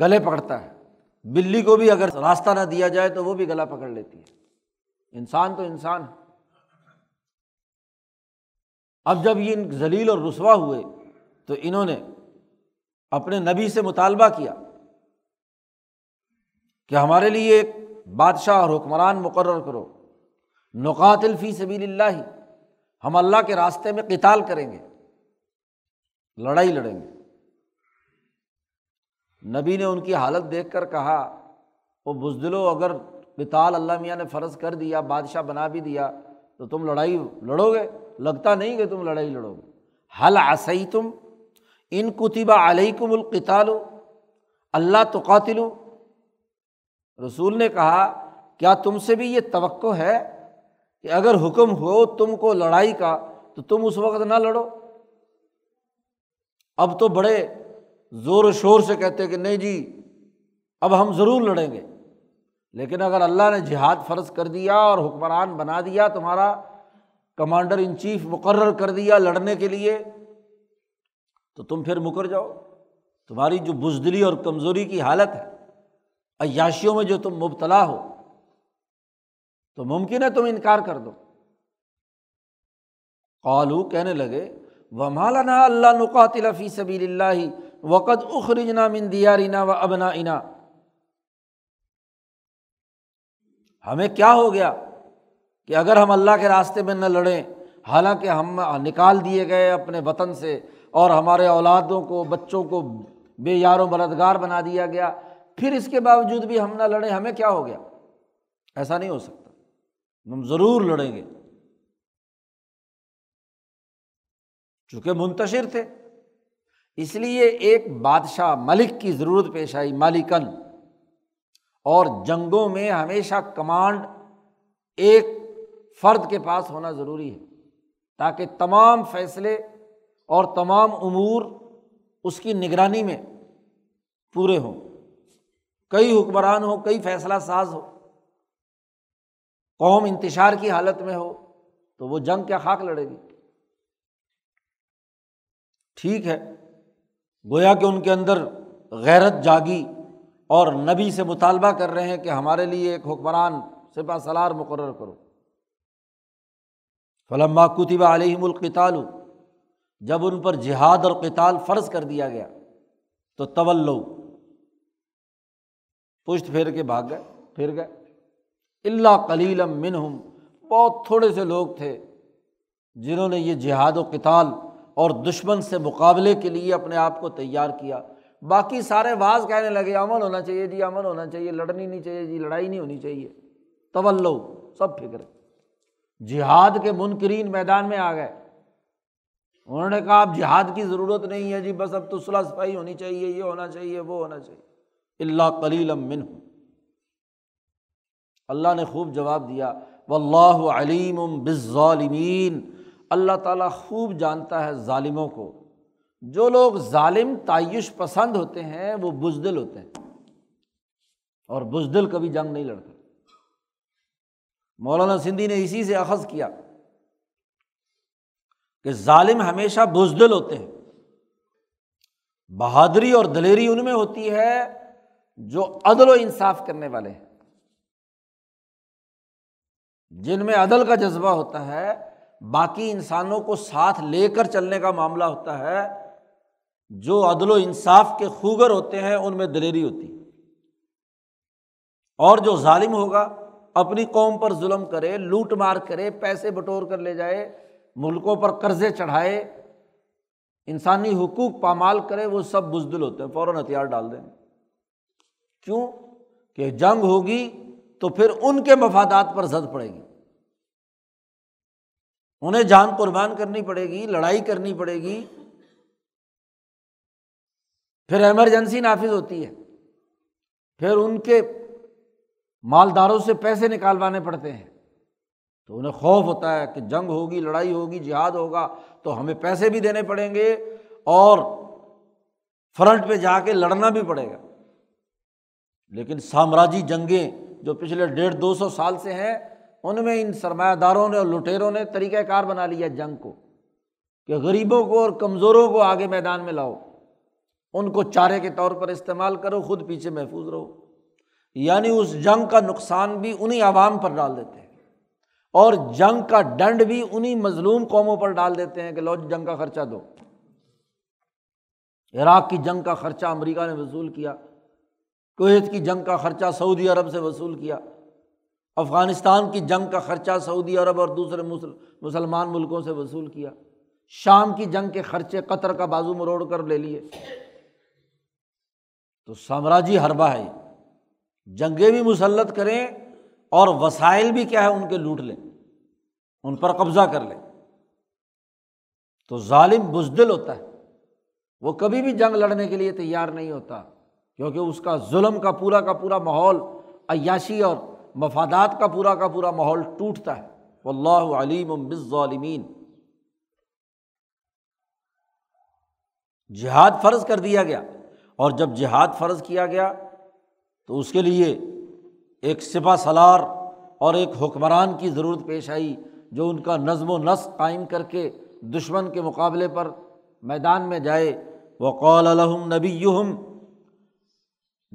گلے پکڑتا ہے۔ بلی کو بھی اگر راستہ نہ دیا جائے تو وہ بھی گلا پکڑ لیتی ہے۔ انسان تو انسان ہے۔ اب جب یہ ذلیل اور رسوا ہوئے تو انہوں نے اپنے نبی سے مطالبہ کیا کہ ہمارے لیے ایک بادشاہ اور حکمران مقرر کرو۔ نقات الفی سبیل اللہ۔ ہم اللہ کے راستے میں قتال کریں گے، لڑائی لڑیں گے۔ نبی نے ان کی حالت دیکھ کر کہا وہ بزدلو، اگر قتال اللہ میاں نے فرض کر دیا، بادشاہ بنا بھی دیا، تو تم لڑائی لڑو گے؟ لگتا نہیں کہ تم لڑائی لڑو گے۔ حل آسئی تم ان کتبہ علیہ کم القتال، اللہ تو قاتل رسول نے کہا، کیا تم سے بھی یہ توقع ہے کہ اگر حکم ہو تم کو لڑائی کا، تو تم اس وقت نہ لڑو۔ اب تو بڑے زور و شور سے کہتے کہ نہیں جی اب ہم ضرور لڑیں گے۔ لیکن اگر اللہ نے جہاد فرض کر دیا اور حکمران بنا دیا تمہارا، کمانڈر ان چیف مقرر کر دیا لڑنے کے لیے، تو تم پھر مکر جاؤ۔ تمہاری جو بزدلی اور کمزوری کی حالت ہے، عیاشیوں میں جو تم مبتلا ہو تو ممکن ہے تم انکار کر دو۔ قالو کہنے لگے و مالانا اللہ نقاتل فی سبیل اللہ وقت اخرجنا من دیارنا و ابنا انا ہمیں کیا ہو گیا کہ اگر ہم اللہ کے راستے میں نہ لڑیں، حالانکہ ہم نکال دیے گئے اپنے وطن سے اور ہمارے اولادوں کو، بچوں کو بے یار و مددگار بنا دیا گیا، پھر اس کے باوجود بھی ہم نہ لڑیں، ہمیں کیا ہو گیا؟ ایسا نہیں ہو سکتا۔ ہم ضرور لڑیں گے۔ چونکہ منتشر تھے۔ اس لیے ایک بادشاہ ملک کی ضرورت پیش آئی مالکن۔ اور جنگوں میں ہمیشہ کمانڈ ایک فرد کے پاس ہونا ضروری ہے، تاکہ تمام فیصلے اور تمام امور اس کی نگرانی میں پورے ہوں۔ کئی حکمران ہو کئی فیصلہ ساز ہو قوم انتشار کی حالت میں ہو تو وہ جنگ کیا خاک لڑے گی؟ ٹھیک ہے، گویا کہ ان کے اندر غیرت، جاگی اور نبی سے مطالبہ کر رہے ہیں کہ ہمارے لیے ایک حکمران سپا سلار مقرر کرو۔ فلما کتبہ علیہم القتال، جب ان پر جہاد اور قتال فرض کر دیا گیا تو طول پشت پھیر کے بھاگ گئے، پھر گئے۔ اللہ کلیلم منہم، بہت تھوڑے سے لوگ تھے جنہوں نے یہ جہاد و قتال اور دشمن سے مقابلے کے لیے اپنے آپ کو تیار کیا۔ باقی سارے بعض کہنے لگے، امن ہونا چاہیے جی امن ہونا چاہیے، لڑنی نہیں چاہیے جی لڑائی نہیں ہونی چاہیے۔ طول سب فکر جہاد کے منکرین میدان میں آ گئے۔ انہوں نے کہا، اب جہاد کی ضرورت نہیں ہے جی بس اب تو صلاح صفائی ہونی چاہیے، یہ ہونا چاہیے، وہ ہونا چاہیے۔ اللہ کلیل من اللہ نے خوب جواب دیا و اللہ علیم بظالمین اللہ تعالیٰ خوب جانتا ہے ظالموں کو۔ جو لوگ ظالم تعیش پسند ہوتے ہیں، وہ بزدل ہوتے ہیں۔ اور بزدل کبھی جنگ نہیں لڑتے۔ مولانا سندھی نے اسی سے اخذ کیا کہ ظالم ہمیشہ بزدل ہوتے ہیں۔ بہادری اور دلیری ان میں ہوتی ہے جو عدل و انصاف کرنے والے ہیں۔ جن میں عدل کا جذبہ ہوتا ہے، باقی انسانوں کو ساتھ لے کر چلنے کا معاملہ ہوتا ہے، جو عدل و انصاف کے خوگر ہوتے ہیں، ان میں دلیری ہوتی اور جو ظالم ہوگا، اپنی قوم پر ظلم کرے، لوٹ مار کرے، پیسے بٹور کر لے جائے، ملکوں پر قرضے چڑھائے، انسانی حقوق پامال کرے، وہ سب بزدل ہوتے ہیں، فوراً ہتھیار ڈال دیں کیوں؟ کہ جنگ ہوگی تو پھر ان کے مفادات پر زد پڑے گی۔ انہیں جان قربان کرنی پڑے گی، لڑائی کرنی پڑے گی۔ پھر ایمرجنسی نافذ ہوتی ہے۔ پھر ان کے مالداروں سے پیسے نکالوانے پڑتے ہیں۔ تو انہیں خوف ہوتا ہے کہ جنگ ہوگی، لڑائی ہوگی، جہاد ہوگا، تو ہمیں پیسے بھی دینے پڑیں گے اور فرنٹ پہ جا کے لڑنا بھی پڑے گا۔ لیکن سامراجی جنگیں جو پچھلے ڈیڑھ دو سو سال سے ہیں، ان میں ان سرمایہ داروں نے اور لٹیروں نے طریقۂ کار بنا لیا جنگ کو، کہ غریبوں کو اور کمزوروں کو آگے میدان میں لاؤ، ان کو چارے کے طور پر استعمال کرو، خود پیچھے محفوظ رہو۔ یعنی اس جنگ کا نقصان بھی انہیں عوام پر ڈال دیتے ہیں۔ اور جنگ کا ڈنڈ بھی انہیں مظلوم قوموں پر ڈال دیتے ہیں کہ لو جنگ کا خرچہ دو۔ عراق کی جنگ کا خرچہ امریکہ نے وصول کیا۔ کویت کی جنگ کا خرچہ سعودی عرب سے وصول کیا، افغانستان کی جنگ کا خرچہ سعودی عرب اور دوسرے مسلمان ملکوں سے وصول کیا۔ شام کی جنگ کے خرچے قطر کا بازو مروڑ کر لے لیے۔ تو سامراجی حربہ ہے۔ جنگیں بھی مسلط کریں اور وسائل بھی کیا ہے ان کے لوٹ لیں، ان پر قبضہ کر لیں۔ تو ظالم بزدل ہوتا ہے۔ وہ کبھی بھی جنگ لڑنے کے لیے تیار نہیں ہوتا۔ کیونکہ اس کا ظلم کا پورا کا پورا ماحول عیاشی اور مفادات کا پورا کا پورا ماحول ٹوٹتا ہے۔ اللہ علیم بالظالمین۔ جہاد فرض کر دیا گیا۔ اور جب جہاد فرض کیا گیا تو اس کے لیے ایک سپا سلار اور ایک حکمران کی ضرورت پیش آئی جو ان کا نظم و نسق قائم کر کے دشمن کے مقابلے پر میدان میں جائے۔ وہ قول الحم نبی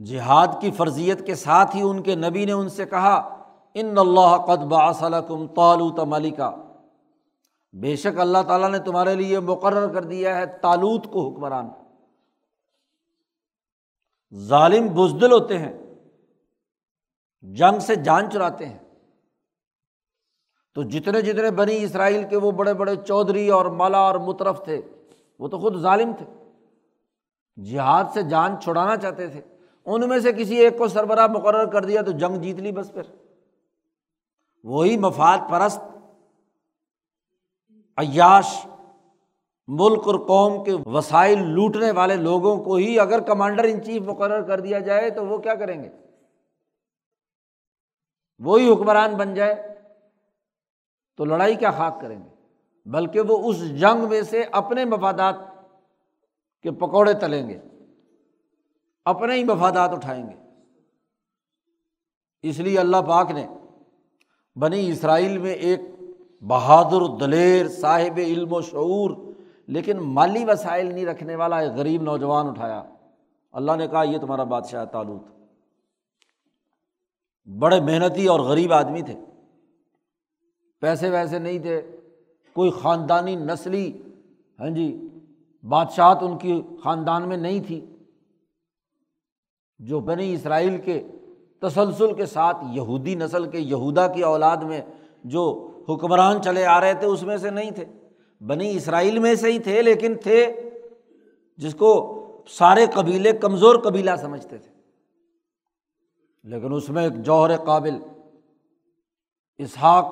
جہاد کی فرضیت کے ساتھ ہی ان کے نبی نے ان سے کہا، ان اللہ قد باصلکم تالوت ملکہ بے شک اللہ تعالیٰ نے تمہارے لیے مقرر کر دیا ہے تالوت کو حکمران۔ ظالم بزدل ہوتے ہیں، جنگ سے جان چراتے ہیں۔ تو جتنے جتنے بنی اسرائیل کے وہ بڑے بڑے چودھری اور مالا اور مترف تھے، وہ تو خود ظالم تھے۔ جہاد سے جان چھڑانا چاہتے تھے۔ ان میں سے کسی ایک کو سربراہ مقرر کر دیا تو جنگ جیت لی بس پھر۔ وہی مفاد پرست عیاش، ملک اور قوم کے وسائل لوٹنے والے لوگوں کو ہی اگر کمانڈر ان چیف مقرر کر دیا جائے تو وہ کیا کریں گے؟ وہی حکمران بن جائے تو لڑائی کیا خاک کریں گے؟ بلکہ وہ اس جنگ میں سے اپنے مفادات کے پکوڑے تلیں گے۔ اپنے ہی مفادات اٹھائیں گے۔ اس لیے اللہ پاک نے بنی اسرائیل میں ایک بہادر دلیر، صاحب علم و شعور، لیکن مالی وسائل نہیں رکھنے والا ایک غریب نوجوان اٹھایا۔ اللہ نے کہا، یہ تمہارا بادشاہ تعلق بڑے محنتی اور غریب آدمی تھے۔ پیسے ویسے نہیں تھے۔ کوئی خاندانی نسلی ہاں جی بادشاہت ان کی خاندان میں نہیں تھی۔ جو بنی اسرائیل کے تسلسل کے ساتھ یہودی نسل کے یہودا کی اولاد میں جو حکمران چلے آ رہے تھے، اس میں سے نہیں تھے۔ بنی اسرائیل میں سے ہی تھے، لیکن تھے جس کو سارے قبیلے کمزور قبیلہ سمجھتے تھے۔ لیکن اس میں ایک جوہر قابل، اسحاق،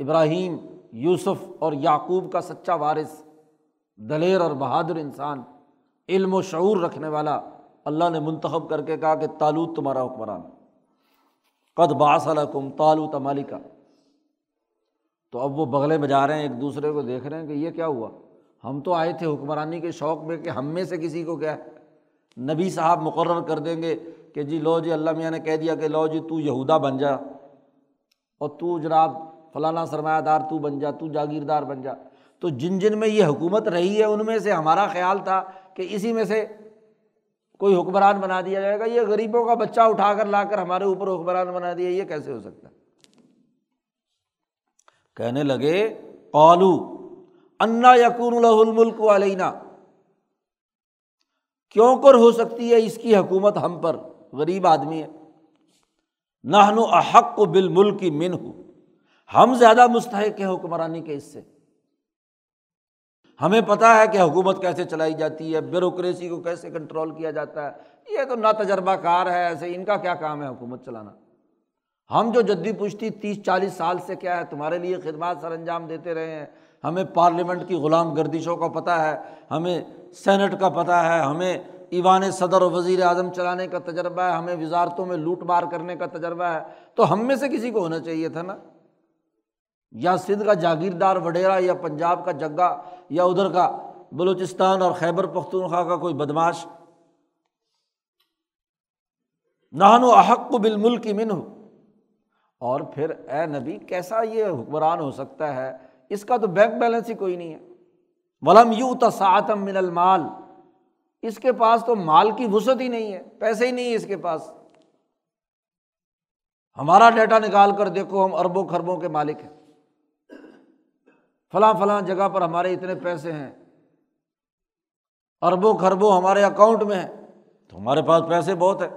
ابراہیم، یوسف اور یعقوب کا سچا وارث، دلیر اور بہادر انسان، علم و شعور رکھنے والا اللہ نے منتخب کر کے کہا کہ تالوت تمہارا حکمران قد باس الحکم تالو تمالی تو اب وہ بغلے بجا رہے ہیں، ایک دوسرے کو دیکھ رہے ہیں کہ یہ کیا ہوا؟ ہم تو آئے تھے حکمرانی کے شوق میں کہ ہم میں سے کسی کو کیا ہے؟ نبی صاحب مقرر کر دیں گے کہ جی لو جی اللہ میاں نے کہہ دیا کہ لو جی تو یہودا بن جا۔ اور تو جناب فلانا سرمایہ دار تو بن جا، تو جاگیردار بن جا۔ تو جن جن میں یہ حکومت رہی ہے، ان میں سے ہمارا خیال تھا کہ اسی میں سے کوئی حکمران بنا دیا جائے گا، یہ غریبوں کا بچہ اٹھا کر لا کر ہمارے اوپر حکمران بنا دیا، یہ کیسے ہو سکتا؟ ہے کہنے لگے، قالو، انا یقون الملک علینا۔ کیوں کر ہو سکتی ہے اس کی حکومت ہم پر؟ غریب آدمی ہے۔ نہ احق و بال ملک من ہو ہم زیادہ مستحق ہیں حکمرانی کے اس سے۔ ہمیں پتہ ہے کہ حکومت کیسے چلائی جاتی ہے، بیوروکریسی کو کیسے کنٹرول کیا جاتا ہے۔ یہ تو نا تجربہ کار ہے، ایسے ان کا کیا کام ہے حکومت چلانا؟ ہم جو جدید پوچھتی، تیس چالیس سال سے کیا ہے، تمہارے لیے خدمات سر انجام دیتے رہے ہیں۔ ہمیں پارلیمنٹ کی غلام گردشوں کا پتہ ہے، ہمیں سینٹ کا پتہ ہے، ہمیں ایوان صدر و وزیر اعظم چلانے کا تجربہ ہے، ہمیں وزارتوں میں لوٹ مار کرنے کا تجربہ ہے۔ تو ہم میں سے کسی کو ہونا چاہیے تھا نا؟ یا سندھ کا جاگیردار وڈیرا یا پنجاب کا جگہ یا ادھر کا بلوچستان اور خیبر پختونخوا کا کوئی بدماش۔ نہن و احق بال کی من ہو اور پھر اے نبی، کیسا یہ حکمران ہو سکتا ہے؟ اس کا تو بینک بیلنس ہی کوئی نہیں ہے۔ ولم یو تصاطم من المال۔ اس کے پاس تو مال کی وسعت ہی نہیں ہے، پیسے ہی نہیں ہے اس کے پاس۔ ہمارا ڈیٹا نکال کر دیکھو، ہم اربوں خربوں کے مالک ہیں۔ فلاں فلاں جگہ پر ہمارے اتنے پیسے ہیں، اربوں خربوں ہمارے اکاؤنٹ میں ہیں، تو ہمارے پاس پیسے بہت ہیں۔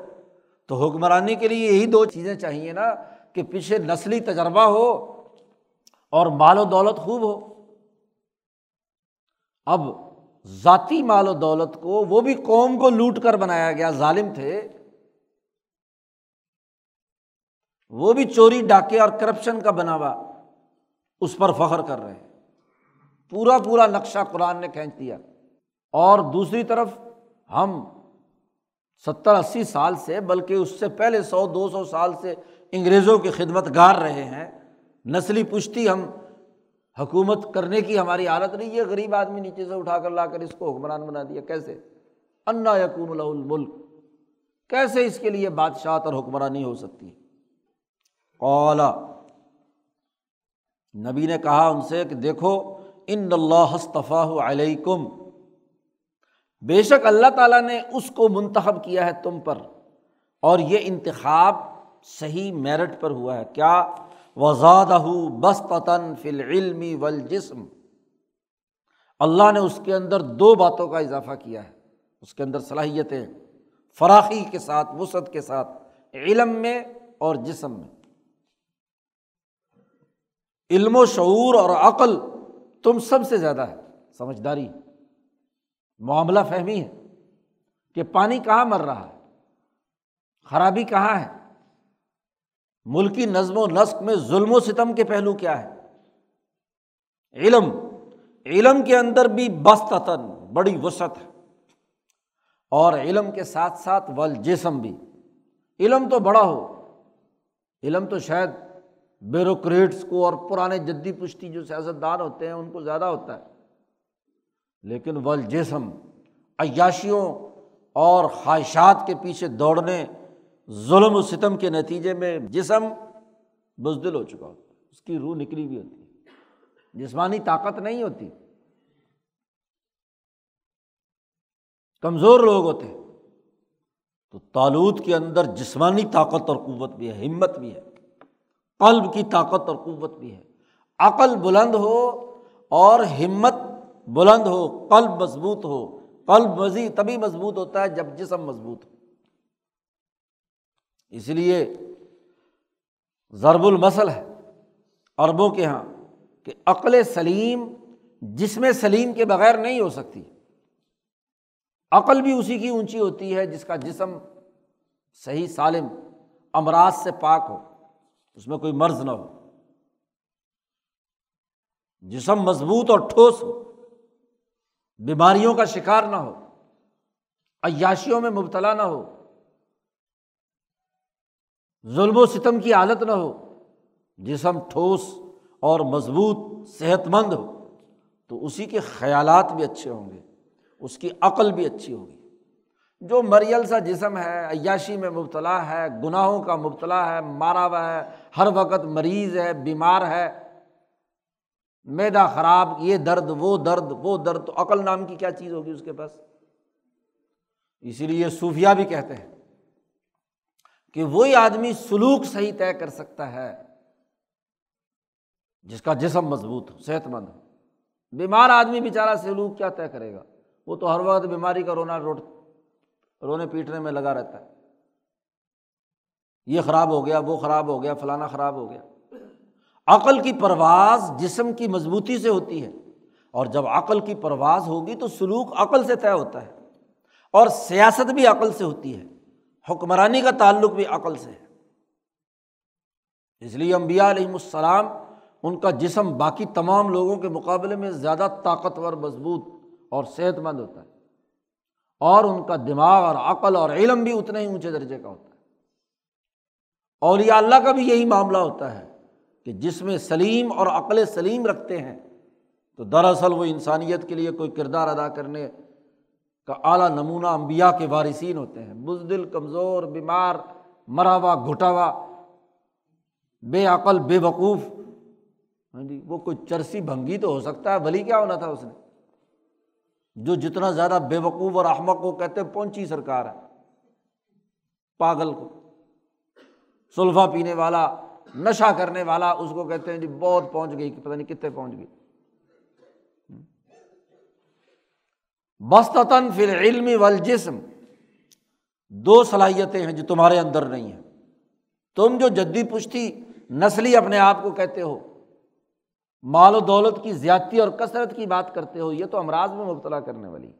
تو حکمرانی کے لیے یہی دو چیزیں چاہیے نا کہ پیچھے نسلی تجربہ ہو اور مال و دولت خوب ہو۔ اب ذاتی مال و دولت کو وہ بھی قوم کو لوٹ کر بنایا گیا، ظالم تھے۔ وہ بھی چوری، ڈاکے اور کرپشن کا بنا ہوا اس پر فخر کر رہے ہیں۔ پورا پورا نقشہ قرآن نے کھینچ دیا۔ اور دوسری طرف ہم ستر اسی سال سے، بلکہ اس سے پہلے سو، دو سو سال سے انگریزوں کی خدمت گار رہے ہیں۔ نسلی پشتی ہم حکومت کرنے کی ہماری حالت نہیں ہے غریب آدمی نیچے سے اٹھا کر لا کر اس کو حکمران بنا دیا۔ کیسے؟ انا یقون الملک۔ کیسے اس کے لیے بادشاہ اور حکمرانی ہو سکتی؟ ہے اولا نبی نے کہا ان سے کہ دیکھو ان اللہ ہستفا علیکم بے شک اللہ تعالیٰ نے اس کو منتخب کیا ہے تم پر اور یہ انتخاب صحیح میرٹ پر ہوا ہے۔ کیا؟ وزادہ بستاً فل علمی ول جسم اللہ نے اس کے اندر دو باتوں کا اضافہ کیا ہے۔ اس کے اندر صلاحیتیں، فراخی کے ساتھ، وسعت کے ساتھ، علم میں اور جسم میں۔ علم و شعور اور عقل تم سب سے زیادہ ہے۔ سمجھداری۔ معاملہ فہمی ہے کہ پانی کہاں مر رہا ہے۔ خرابی کہاں ہے۔ ملکی نظم و نسق میں ظلم و ستم کے پہلو کیا ہے۔ علم علم کے اندر بھی بستاً بڑی وسعت ہے۔ اور علم کے ساتھ ساتھ ول جسم بھی۔ علم تو بڑا ہو، علم تو شاید بیوروکریٹس کو اور پرانے جدی پشتی جو سیاست دان ہوتے ہیں، ان کو زیادہ ہوتا ہے۔ لیکن ول جسم عیاشیوں اور خواہشات کے پیچھے دوڑنے، ظلم و ستم کے نتیجے میں جسم بزدل ہو چکا ہوتا ہے۔ اس کی روح نکلی بھی ہوتی ہے۔ جسمانی طاقت نہیں ہوتی۔ کمزور لوگ ہوتے تو تالود کے اندر جسمانی طاقت اور قوت بھی ہے، ہمت بھی ہے۔ قلب کی طاقت اور قوت بھی ہے۔ عقل بلند ہو اور ہمت بلند ہو، قلب مضبوط ہو۔ قلب مزید تبھی مضبوط ہوتا ہے جب جسم مضبوط ہو۔ اس لیے ضرب المسل ہے عربوں کے یہاں کہ عقل سلیم جسم سلیم کے بغیر نہیں ہو سکتی۔ عقل بھی اسی کی اونچی ہوتی ہے جس کا جسم صحیح سالم، امراض سے پاک ہو۔ اس میں کوئی مرض نہ ہو۔ جسم مضبوط اور ٹھوس ہو۔ بیماریوں کا شکار نہ ہو۔ عیاشیوں میں مبتلا نہ ہو۔ ظلم و ستم کی عادت نہ ہو۔ جسم ٹھوس اور مضبوط صحت مند ہو۔ تو اسی کے خیالات بھی اچھے ہوں گے۔ اس کی عقل بھی اچھی ہوگی۔ جو مریل سا جسم ہے، عیاشی میں مبتلا ہے، گناہوں کا مبتلا ہے، مارا ہوا ہے، ہر وقت مریض ہے، بیمار ہے میدا خراب، یہ درد، وہ درد وہ درد، تو عقل نام کی کیا چیز ہوگی اس کے پاس؟ اسی لیے صوفیہ بھی کہتے ہیں کہ وہی آدمی سلوک صحیح طے کر سکتا ہے، جس کا جسم مضبوط ہو، صحت مند ہو۔ بیمار آدمی بیچارہ سلوک کیا طے کرے گا؟ وہ تو ہر وقت بیماری کا رونا روٹ رونے پیٹنے میں لگا رہتا ہے۔ یہ خراب ہو گیا، وہ خراب ہو گیا، فلانا خراب ہو گیا۔ عقل کی پرواز جسم کی مضبوطی سے ہوتی ہے۔ اور جب عقل کی پرواز ہوگی تو سلوک عقل سے طے ہوتا ہے۔ اور سیاست بھی عقل سے ہوتی ہے۔ حکمرانی کا تعلق بھی عقل سے ہے۔ اس لیے امبیا علیہم السلام ان کا جسم باقی تمام لوگوں کے مقابلے میں زیادہ طاقتور، مضبوط اور صحت مند ہوتا ہے۔ اور ان کا دماغ اور عقل اور علم بھی اتنے ہی اونچے درجے کا ہوتا ہے۔ اور اللہ کا بھی یہی معاملہ ہوتا ہے کہ جس میں سلیم اور عقل سلیم رکھتے ہیں، تو دراصل وہ انسانیت کے لیے کوئی کردار ادا کرنے کا اعلیٰ نمونہ امبیا کے وارثین ہوتے ہیں۔ بزدل، کمزور، بیمار مرا ہوا گھٹا ہوا بے عقل، بے وقوف۔ ہاں جی وہ کوئی چرسی بھنگی تو ہو سکتا ہے بھلی کیا ہونا تھا اس نے؟ جو جتنا زیادہ بے وقوف اور احمق کو کہتے ہیں پہنچی سرکار ہے۔ پاگل کو۔ سلفا پینے والا، نشہ کرنے والا، اس کو کہتے ہیں جی بہت پہنچ گئی، پتہ نہیں کتنے پہنچ گئی۔ بستتاً فی العلم والجسم۔ دو صلاحیتیں ہیں جو تمہارے اندر نہیں ہیں۔ تم جو جدی پشتی نسلی اپنے آپ کو کہتے ہو مال و دولت کی زیادتی اور کثرت کی بات کرتے ہو، یہ تو امراض میں مبتلا کرنے والی۔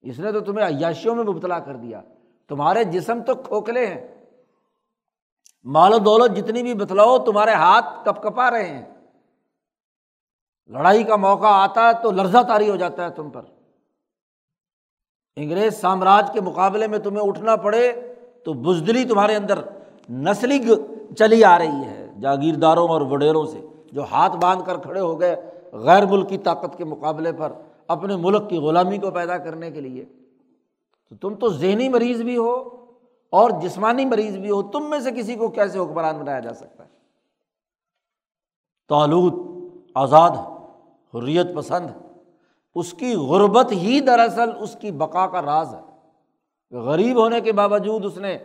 اس نے تو تمہیں عیاشیوں میں مبتلا کر دیا۔ تمہارے جسم تو کھوکھلے ہیں۔ مال و دولت جتنی بھی بتلاؤ، تمہارے ہاتھ کپ کپا رہے ہیں۔ لڑائی کا موقع آتا ہے تو لرزہ تاری ہو جاتا ہے تم پر۔ انگریز سامراج کے مقابلے میں تمہیں اٹھنا پڑے تو بزدلی تمہارے اندر نسلی چلی آ رہی ہے، جاگیرداروں اور وڈیروں سے۔ جو ہاتھ باندھ کر کھڑے ہو گئے غیر ملکی طاقت کے مقابلے پر اپنے ملک کی غلامی کو پیدا کرنے کے لیے، تو تم تو ذہنی مریض بھی ہو اور جسمانی مریض بھی ہو، تم میں سے کسی کو کیسے حکمران بنایا جا سکتا ہے؟ تعلق آزاد حریت پسند اس کی غربت ہی دراصل اس کی بقا کا راز ہے۔ غریب ہونے کے باوجود اس نے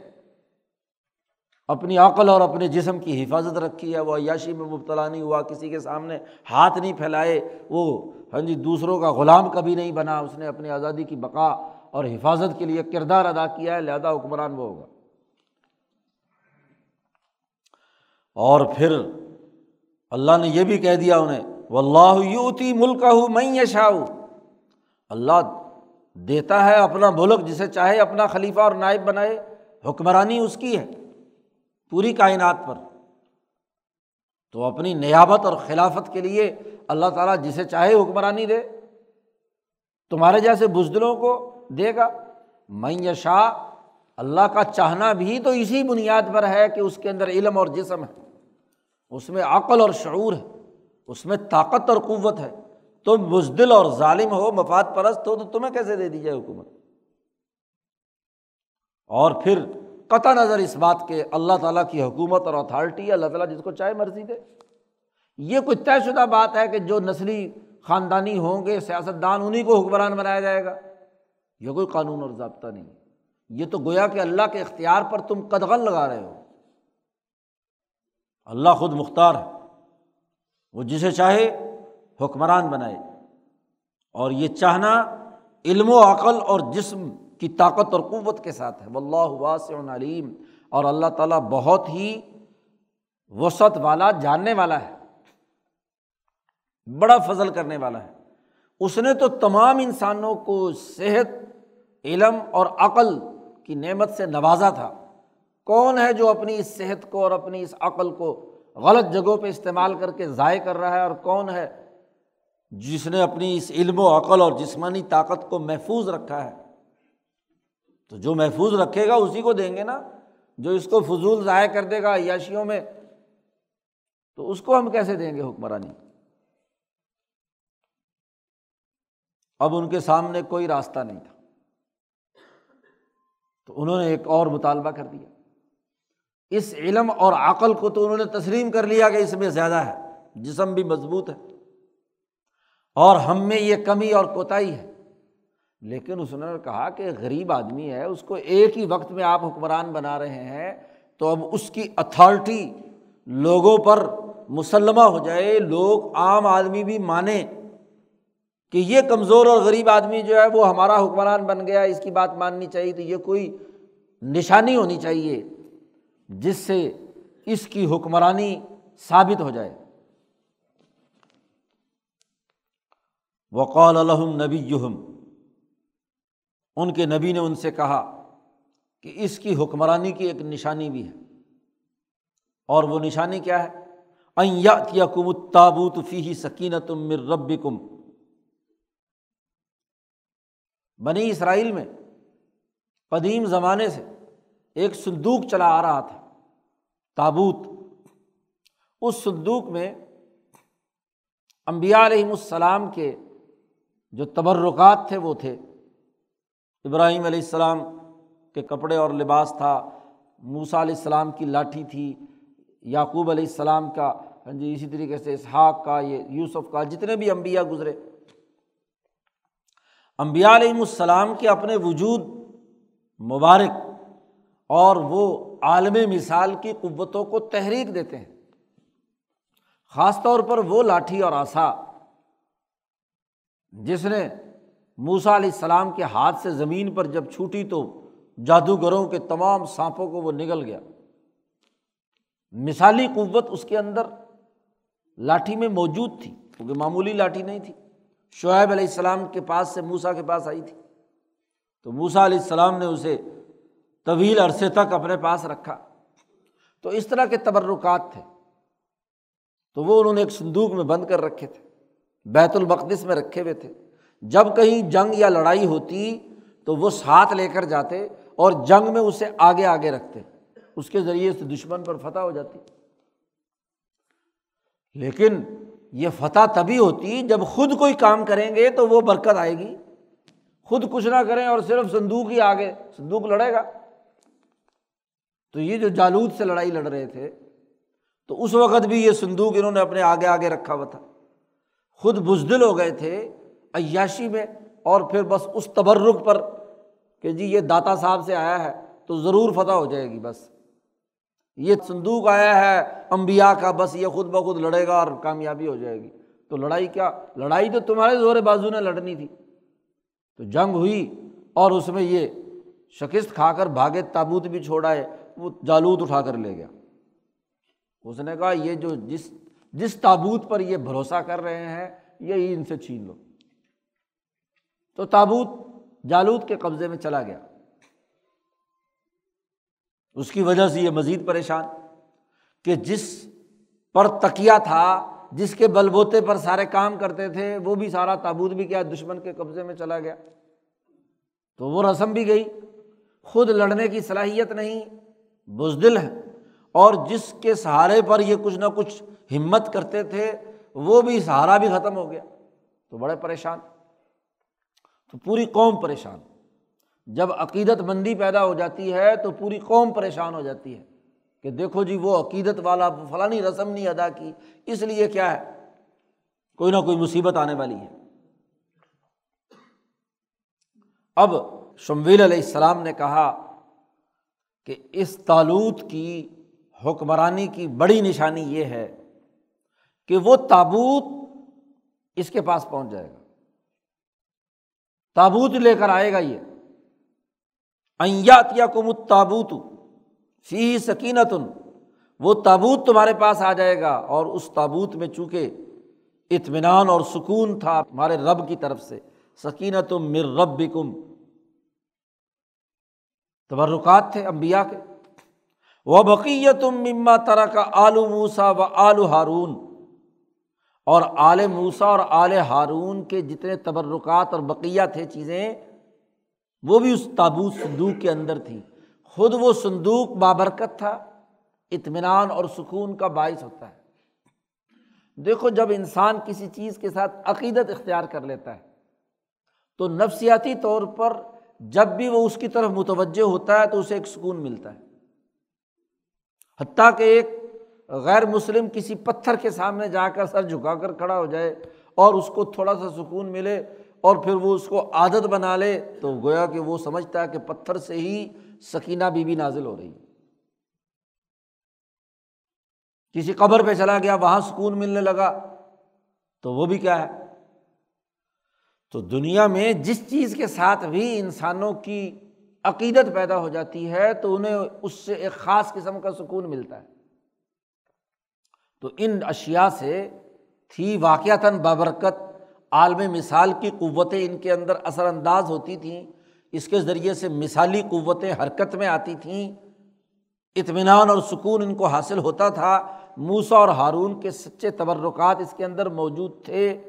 اپنی عقل اور اپنے جسم کی حفاظت رکھی ہے، وہ عیاشی میں مبتلا نہیں ہوا، کسی کے سامنے ہاتھ نہیں پھیلائے، وہ ہاں جی دوسروں کا غلام کبھی نہیں بنا، اس نے اپنی آزادی کی بقا اور حفاظت کے لیے کردار ادا کیا ہے، لہٰذا حکمران وہ ہوگا۔ اور پھر اللہ نے یہ بھی کہہ دیا انہیں و اللہ یوتی ملک ہوں میں یشاؤ اللہ دیتا ہے اپنا ملک جسے چاہے، اپنا خلیفہ اور نائب بنائے، حکمرانی اس کی ہے۔ پوری کائنات پر۔ تو اپنی نیابت اور خلافت کے لیے اللہ تعالیٰ جسے چاہے حکمرانی دے۔ تمہارے جیسے بزدلوں کو دے گا۔ میں شاہ اللہ کا چاہنا بھی تو اسی بنیاد پر ہے کہ اس کے اندر علم اور جسم ہے۔ اس میں عقل اور شعور ہے۔ اس میں طاقت اور قوت ہے۔ تم بزدل اور ظالم ہو، مفاد پرست ہو، تو تمہیں کیسے دے دی جائے حکومت؟ اور پھر قطع نظر اس بات کے اللہ تعالیٰ کی حکومت اور اتھارٹی اللہ تعالیٰ جس کو چاہے مرضی دے۔ یہ کوئی طے شدہ بات ہے کہ جو نسلی خاندانی ہوں گے سیاست دان انہیں کو حکمران بنایا جائے گا؟ یہ کوئی قانون اور ضابطہ نہیں۔ یہ تو گویا کہ اللہ کے اختیار پر تم قدغن لگا رہے ہو۔ اللہ خود مختار ہے۔ وہ جسے چاہے حکمران بنائے۔ اور یہ چاہنا علم و عقل اور جسم کی طاقت اور قوت کے ساتھ ہے۔ واللہ واسع علیم۔ اور اللہ تعالیٰ بہت ہی وسعت والا، جاننے والا ہے۔ بڑا فضل کرنے والا ہے۔ اس نے تو تمام انسانوں کو صحت، علم اور عقل کی نعمت سے نوازا تھا۔ کون ہے جو اپنی اس صحت کو اور اپنی اس عقل کو غلط جگہوں پہ استعمال کر کے ضائع کر رہا ہے؟ اور کون ہے جس نے اپنی اس علم و عقل اور جسمانی طاقت کو محفوظ رکھا ہے؟ تو جو محفوظ رکھے گا اسی کو دیں گے نا، جو اس کو فضول ضائع کر دے گا عیاشیوں میں، تو اس کو ہم کیسے دیں گے حکمرانی؟ اب ان کے سامنے کوئی راستہ نہیں تھا۔ تو انہوں نے ایک اور مطالبہ کر دیا۔ اس علم اور عقل کو تو انہوں نے تسلیم کر لیا کہ اس میں زیادہ ہے، جسم بھی مضبوط ہے۔ اور ہم میں یہ کمی اور کوتاہی ہے۔ لیکن اس نے کہا کہ غریب آدمی ہے، اس کو ایک ہی وقت میں آپ حکمران بنا رہے ہیں، تو اب اس کی اتھارٹی لوگوں پر مسلمہ ہو جائے، لوگ عام آدمی بھی مانیں کہ یہ کمزور اور غریب آدمی جو ہے وہ ہمارا حکمران بن گیا، اس کی بات ماننی چاہیے، تو یہ کوئی نشانی ہونی چاہیے جس سے اس کی حکمرانی ثابت ہو جائے۔ وقال الحم نبی یہم ان کے نبی نے ان سے کہا کہ اس کی حکمرانی کی ایک نشانی بھی ہے۔ اور وہ نشانی کیا ہے؟ یا کم تابوت فی سکینت مر رب کم بنی اسرائیل میں قدیم زمانے سے ایک صندوق چلا آ رہا تھا، تابوت۔ اس صندوق میں امبیا علیہم السلام کے جو تبرکات تھے وہ تھے۔ ابراہیم علیہ السلام کے کپڑے اور لباس تھا۔ موسا علیہ السلام کی لاٹھی تھی۔ یعقوب علیہ السلام کا ہاں جی اسی طریقے سے اسحاق کا، یہ یوسف کا، جتنے بھی امبیا گزرے۔ امبیا علیہم السلام کے اپنے وجود مبارک اور وہ عالم مثال کی قوتوں کو تحریک دیتے ہیں۔ خاص طور پر وہ لاٹھی اور آسا، جس نے موسا علیہ السلام کے ہاتھ سے زمین پر جب چھوٹی تو جادوگروں کے تمام سانپوں کو وہ نگل گیا۔ مثالی قوت اس کے اندر لاٹھی میں موجود تھی، کیونکہ معمولی لاٹھی نہیں تھی۔ شعیب علیہ السلام کے پاس سے موسا کے پاس آئی تھی۔ تو موسا علیہ السلام نے اسے طویل عرصے تک اپنے پاس رکھا۔ تو اس طرح کے تبرکات تھے۔ تو وہ انہوں نے ایک صندوق میں بند کر رکھے تھے، بیت المقدس میں رکھے ہوئے تھے۔ جب کہیں جنگ یا لڑائی ہوتی تو وہ ساتھ لے کر جاتے اور جنگ میں اسے آگے آگے رکھتے۔ اس کے ذریعے سے دشمن پر فتح ہو جاتی۔ لیکن یہ فتح تبھی ہوتی جب خود کوئی کام کریں گے تو وہ برکت آئے گی۔ خود کچھ نہ کریں اور صرف صندوق ہی آگے، صندوق لڑے گا۔ تو یہ جو جالود سے لڑائی لڑ رہے تھے، تو اس وقت بھی یہ صندوق انہوں نے اپنے آگے آگے رکھا ہوا تھا۔ خود بزدل ہو گئے تھے عیاشی میں اور پھر بس اس تبرک پر کہ جی یہ داتا صاحب سے آیا ہے تو ضرور فتح ہو جائے گی بس۔ یہ صندوق آیا ہے امبیا کا بس یہ خود بخود لڑے گا اور کامیابی ہو جائے گی۔ تو لڑائی کیا؟ لڑائی تو تمہارے زور بازو نے لڑنی تھی۔ تو جنگ ہوئی اور اس میں یہ شکست کھا کر بھاگے، تابوت بھی چھوڑا ہے وہ جالود اٹھا کر لے گیا۔ اس نے کہا، یہ جو جس جس تابوت پر یہ بھروسہ کر رہے ہیں، یہی ان سے چھین لو۔ تو تابوت جالود کے قبضے میں چلا گیا۔ اس کی وجہ سے یہ مزید پریشان کہ جس پر تکیا تھا، جس کے بل بوتے پر سارے کام کرتے تھے، وہ بھی سارا تابوت بھی کیا، دشمن کے قبضے میں چلا گیا۔ تو وہ رسم بھی گئی۔ خود لڑنے کی صلاحیت نہیں، بزدل ہے اور جس کے سہارے پر یہ کچھ نہ کچھ ہمت کرتے تھے، وہ بھی سہارا بھی ختم ہو گیا۔ تو بڑے پریشان۔ تو پوری قوم پریشان۔ جب عقیدت مندی پیدا ہو جاتی ہے تو پوری قوم پریشان ہو جاتی ہے کہ دیکھو جی وہ عقیدت والا فلانی رسم نہیں ادا کی، اس لیے کیا ہے؟ کوئی نہ کوئی مصیبت آنے والی ہے۔ اب شمویل علیہ السلام نے کہا کہ اس تالوت کی حکمرانی کی بڑی نشانی یہ ہے کہ وہ تابوت اس کے پاس پہنچ جائے گا۔ تابوت لے کر آئے گا یہ۔ ایات یا کم تابوت فی سکینت وہ تابوت تمہارے پاس آ جائے گا اور اس تابوت میں چونکہ اطمینان اور سکون تھا تمہارے رب کی طرف سے سکینت مر رب کم تبرکات تھے امبیا کے۔ وہ بقیت مما طرح کا آلو موسا و آلو ہارون۔ اور آل موسا اور آل ہارون کے جتنے تبرکات اور بقیہ تھے چیزیں، وہ بھی اس تابوت صندوق کے اندر تھی خود وہ صندوق بابرکت تھا، اطمینان اور سکون کا باعث ہوتا ہے۔ دیکھو، جب انسان کسی چیز کے ساتھ عقیدت اختیار کر لیتا ہے، تو نفسیاتی طور پر جب بھی وہ اس کی طرف متوجہ ہوتا ہے، تو اسے ایک سکون ملتا ہے۔ حتیٰ کہ ایک غیر مسلم کسی پتھر کے سامنے جا کر سر جھکا کر کھڑا ہو جائے اور اس کو تھوڑا سا سکون ملے اور پھر وہ اس کو عادت بنا لے، تو گویا کہ وہ سمجھتا ہے کہ پتھر سے ہی سکینہ بی بی نازل ہو رہی کسی قبر پہ چلا گیا، وہاں سکون ملنے لگا، تو وہ بھی کیا ہے؟ تو دنیا میں جس چیز کے ساتھ بھی انسانوں کی عقیدت پیدا ہو جاتی ہے، تو انہیں اس سے ایک خاص قسم کا سکون ملتا ہے۔ تو ان اشیا سے تھی واقعتاً بابرکت عالم مثال کی قوتیں ان کے اندر اثر انداز ہوتی تھیں، اس کے ذریعے سے مثالی قوتیں حرکت میں آتی تھیں۔ اطمینان اور سکون ان کو حاصل ہوتا تھا۔ موسا اور ہارون کے سچے تبرکات اس کے اندر موجود تھے۔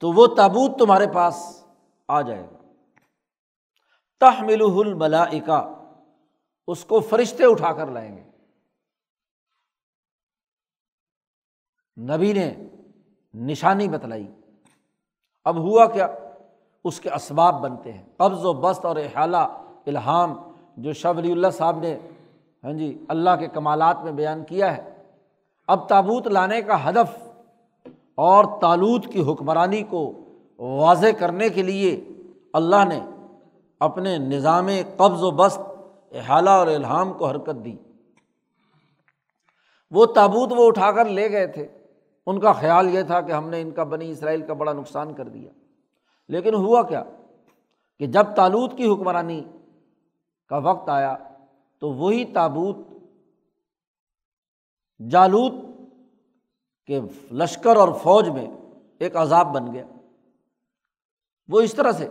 تو وہ تابوت تمہارے پاس آ جائے گا۔ تحمل الملائکہ، اس کو فرشتے اٹھا کر لائیں گے۔ نبی نے نشانی بتلائی۔ اب ہوا کیا؟ اس کے اسباب بنتے ہیں۔ قبض و بست اور احالہ الہام جو شاہ ولی اللہ صاحب نے ہاں جی اللہ کے کمالات میں بیان کیا ہے۔ اب تابوت لانے کا ہدف اور تالوت کی حکمرانی کو واضح کرنے کے لیے اللہ نے اپنے نظام قبض و بست، احالہ اور الہام کو حرکت دی۔ وہ تابوت وہ اٹھا کر لے گئے تھے۔ ان کا خیال یہ تھا کہ ہم نے ان کا بنی اسرائیل کا بڑا نقصان کر دیا۔ لیکن ہوا کیا کہ جب تالوت کی حکمرانی کا وقت آیا تو وہی تابوت جالوت کے لشکر اور فوج میں ایک عذاب بن گیا۔ وہ اس طرح سے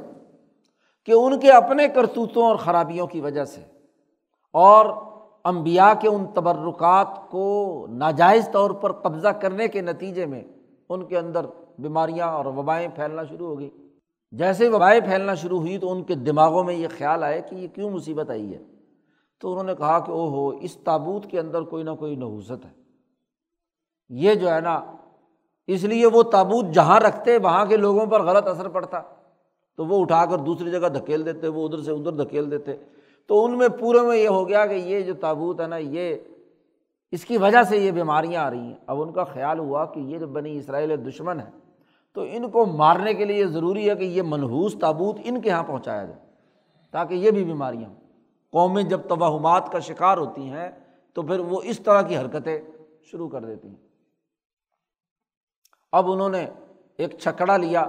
کہ ان کے اپنے کرتوتوں اور خرابیوں کی وجہ سے اور امبیا کے ان تبرکات کو ناجائز طور پر قبضہ کرنے کے نتیجے میں ان کے اندر بیماریاں اور وبائیں پھیلنا شروع ہو گئی۔ جیسے وبائیں پھیلنا شروع ہوئی تو ان کے دماغوں میں یہ خیال آئے کہ یہ کیوں مصیبت آئی ہے؟ تو انہوں نے کہا کہ او ہو اس تابوت کے اندر کوئی نہ کوئی نحوست ہے۔ یہ جو ہے نا، اس لیے وہ تابوت جہاں رکھتے، وہاں کے لوگوں پر غلط اثر پڑتا۔ تو وہ اٹھا کر دوسری جگہ دھکیل دیتے، وہ ادھر سے ادھر دھکیل دیتے۔ تو ان میں پورے میں یہ ہو گیا کہ یہ جو تابوت ہے نا، یہ اس کی وجہ سے یہ بیماریاں آ رہی ہیں۔ اب ان کا خیال ہوا کہ یہ جو بنی اسرائیل دشمن ہے تو ان کو مارنے کے لیے ضروری ہے کہ یہ منحوس تابوت ان کے یہاں پہنچایا جائے تاکہ یہ بھی بیماریاں قومیں جب توہمات کا شکار ہوتی ہیں، تو پھر وہ اس طرح کی حرکتیں شروع کر دیتی ہیں۔ اب انہوں نے ایک چھکڑا لیا،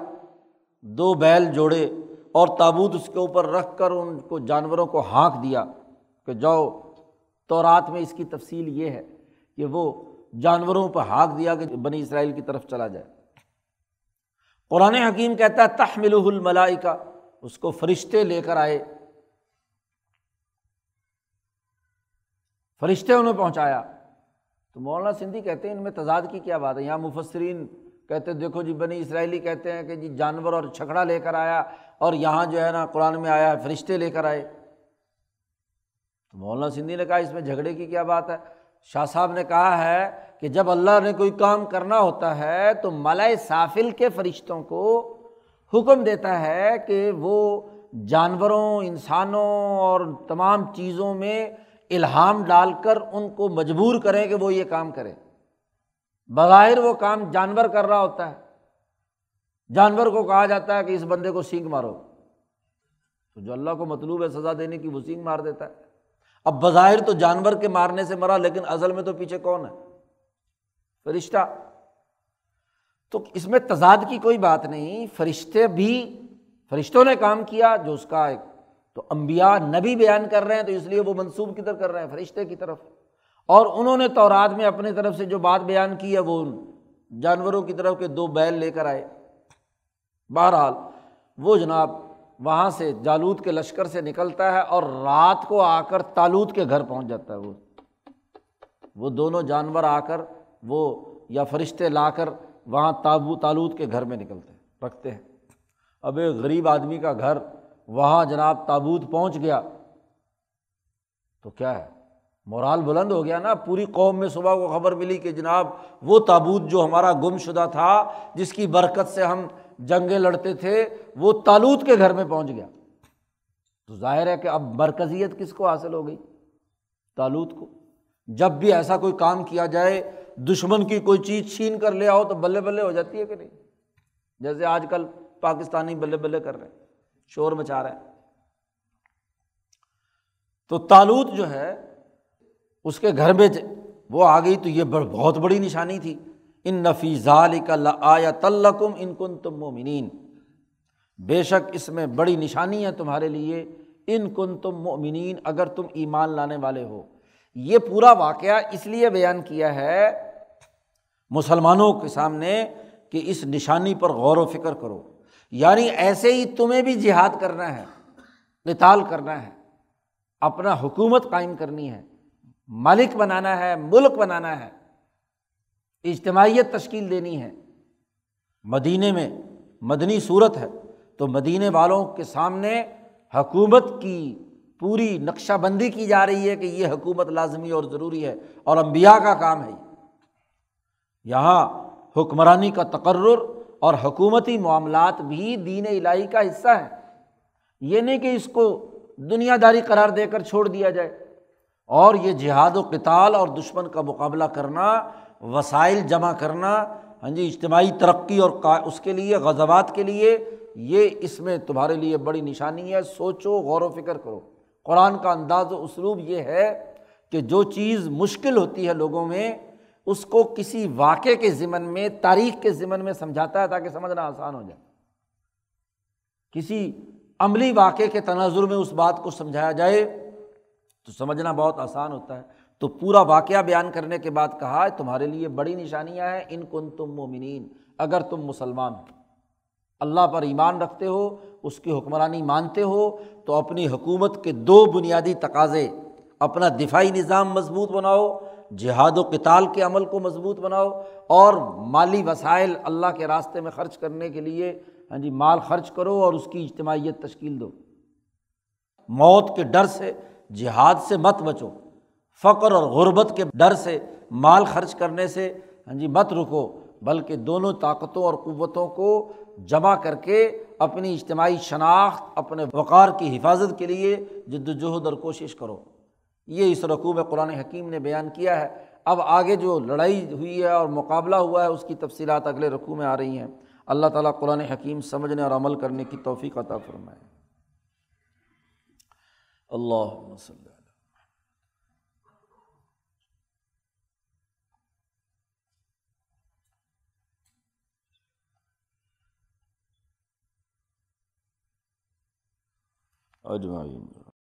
دو بیل جوڑے اور تابوت اس کے اوپر رکھ کر ان کو جانوروں کو ہانک دیا کہ جاؤ تو رات میں اس کی تفصیل یہ ہے کہ وہ جانوروں پہ ہانک دیا کہ بنی اسرائیل کی طرف چلا جائے۔ قرآن حکیم کہتا ہے تحمل الملائی کا اس کو فرشتے لے کر آئے۔ فرشتے انہیں پہنچایا۔ تو مولانا سندھی کہتے ہیں، ان میں تضاد کی کیا بات ہے؟ یہاں مفسرین کہتے دیکھو جی بنی اسرائیلی کہتے ہیں کہ جی جانور اور چھکڑا لے کر آیا اور یہاں جو ہے نا قرآن میں آیا فرشتے لے کر آئے۔ تو مولانا سندھی نے کہا، اس میں جھگڑے کی کیا بات ہے؟ شاہ صاحب نے کہا ہے کہ جب اللہ نے کوئی کام کرنا ہوتا ہے تو ملائے سافل کے فرشتوں کو حکم دیتا ہے کہ وہ جانوروں، انسانوں اور تمام چیزوں میں الہام ڈال کر ان کو مجبور کریں کہ وہ یہ کام کرے بظاہر وہ کام جانور کر رہا ہوتا ہے۔ جانور کو کہا جاتا ہے کہ اس بندے کو سینگ مارو۔ تو جو اللہ کو مطلوب ہے سزا دینے کی وہ سینگ مار دیتا ہے۔ اب بظاہر تو جانور کے مارنے سے مرا، لیکن اصل میں تو پیچھے کون ہے؟ فرشتہ۔ تو اس میں تضاد کی کوئی بات نہیں، فرشتے بھی، فرشتوں نے کام کیا جو اس کا ایک، تو امبیا نبی بیان کر رہے ہیں تو اس لیے وہ منسوب کدھر کر رہے ہیں؟ فرشتے کی طرف۔ اور انہوں نے تو رات میں اپنی طرف سے جو بات بیان کی ہے، وہ جانوروں کی طرف کے دو بیل لے کر آئے۔ بہرحال، وہ جناب وہاں سے جالود کے لشکر سے نکلتا ہے اور رات کو آ کر تالود کے گھر پہنچ جاتا ہے۔ وہ وہ دونوں جانور آ کر، وہ یا فرشتے لا کر وہاں تابو تالود کے گھر میں نکلتے ہیں، رکھتے ہیں۔ اب ایک غریب آدمی کا گھر وہاں جناب تابوت پہنچ گیا۔ تو کیا ہے؟ مورال بلند ہو گیا نا، پوری قوم میں صبح کو خبر ملی کہ جناب وہ تابوت جو ہمارا گم شدہ تھا، جس کی برکت سے ہم جنگیں لڑتے تھے، وہ تالوت کے گھر میں پہنچ گیا۔ تو ظاہر ہے کہ اب مرکزیت کس کو حاصل ہو گئی؟ تالوت کو۔ جب بھی ایسا کوئی کام کیا جائے، دشمن کی کوئی چیز چھین کر لے آؤ تو بلے بلے ہو جاتی ہے کہ نہیں؟ جیسے آج کل پاکستانی بلے بلے کر رہے ہیں، شور مچا رہے ہیں۔ تو تالوت جو ہے اس کے گھر میں وہ آ گئی تو یہ بہت بڑی نشانی تھی۔ ان نفیز آیا تلکم ان کن تم مومنین بے شک اس میں بڑی نشانی ہے تمہارے لیے۔ ان کن تم مومنین اگر تم ایمان لانے والے ہو۔ یہ پورا واقعہ اس لیے بیان کیا ہے مسلمانوں کے سامنے کہ اس نشانی پر غور و فکر کرو۔ یعنی ایسے ہی تمہیں بھی جہاد کرنا ہے، نتال کرنا ہے۔ اپنا حکومت قائم کرنی ہے۔ مالک بنانا ہے، ملک بنانا ہے۔ اجتماعیت تشکیل دینی ہے۔ مدینے میں مدنی صورت ہے۔ تو مدینے والوں کے سامنے حکومت کی پوری نقشہ بندی کی جا رہی ہے کہ یہ حکومت لازمی اور ضروری ہے اور امبیا کا کام ہے یہاں حکمرانی کا تقرر اور حکومتی معاملات بھی دین الہی کا حصہ ہے یہ نہیں کہ اس کو دنیا داری قرار دے کر چھوڑ دیا جائے۔ اور یہ جہاد و کتال اور دشمن کا مقابلہ کرنا، وسائل جمع کرنا ہاں جی اجتماعی ترقی اور اس کے لیے، غزوات کے لیے، یہ اس میں تمہارے لیے بڑی نشانی ہے۔ سوچو، غور و فکر کرو۔ قرآن کا انداز و اسلوب یہ ہے کہ جو چیز مشکل ہوتی ہے لوگوں میں، اس کو کسی واقعے کے ذمن میں، تاریخ کے ذمن میں سمجھاتا ہے تاکہ سمجھنا آسان ہو جائے۔ کسی عملی واقعے کے تناظر میں اس بات کو سمجھایا جائے۔ تو سمجھنا بہت آسان ہوتا ہے۔ تو پورا واقعہ بیان کرنے کے بعد کہا ہے تمہارے لیے بڑی نشانیاں ہیں۔ ان کن تم مومنین، اگر تم مسلمان ہو، اللہ پر ایمان رکھتے ہو، اس کی حکمرانی مانتے ہو، تو اپنی حکومت کے دو بنیادی تقاضے، اپنا دفاعی نظام مضبوط بناؤ، جہاد و کتال کے عمل کو مضبوط بناؤ، اور مالی وسائل اللہ کے راستے میں خرچ کرنے کے لیے ہاں جی مال خرچ کرو اور اس کی اجتماعیت تشکیل دو۔ موت کے ڈر سے جہاد سے مت بچو۔ فقر اور غربت کے ڈر سے، مال خرچ کرنے سے ہاں جی مت رکو، بلکہ دونوں طاقتوں اور قوتوں کو جمع کر کے اپنی اجتماعی شناخت، اپنے وقار کی حفاظت کے لیے جد وجہد اور کوشش کرو۔ یہ اس رقوع میں قرآن حکیم نے بیان کیا ہے۔ اب آگے جو لڑائی ہوئی ہے اور مقابلہ ہوا ہے، اس کی تفصیلات اگلے رقوع میں آ رہی ہیں۔ اللہ تعالیٰ قرآن حکیم سمجھنے اور عمل کرنے کی توفیق عطا فرمائے۔ اللہ وسلم اجمعین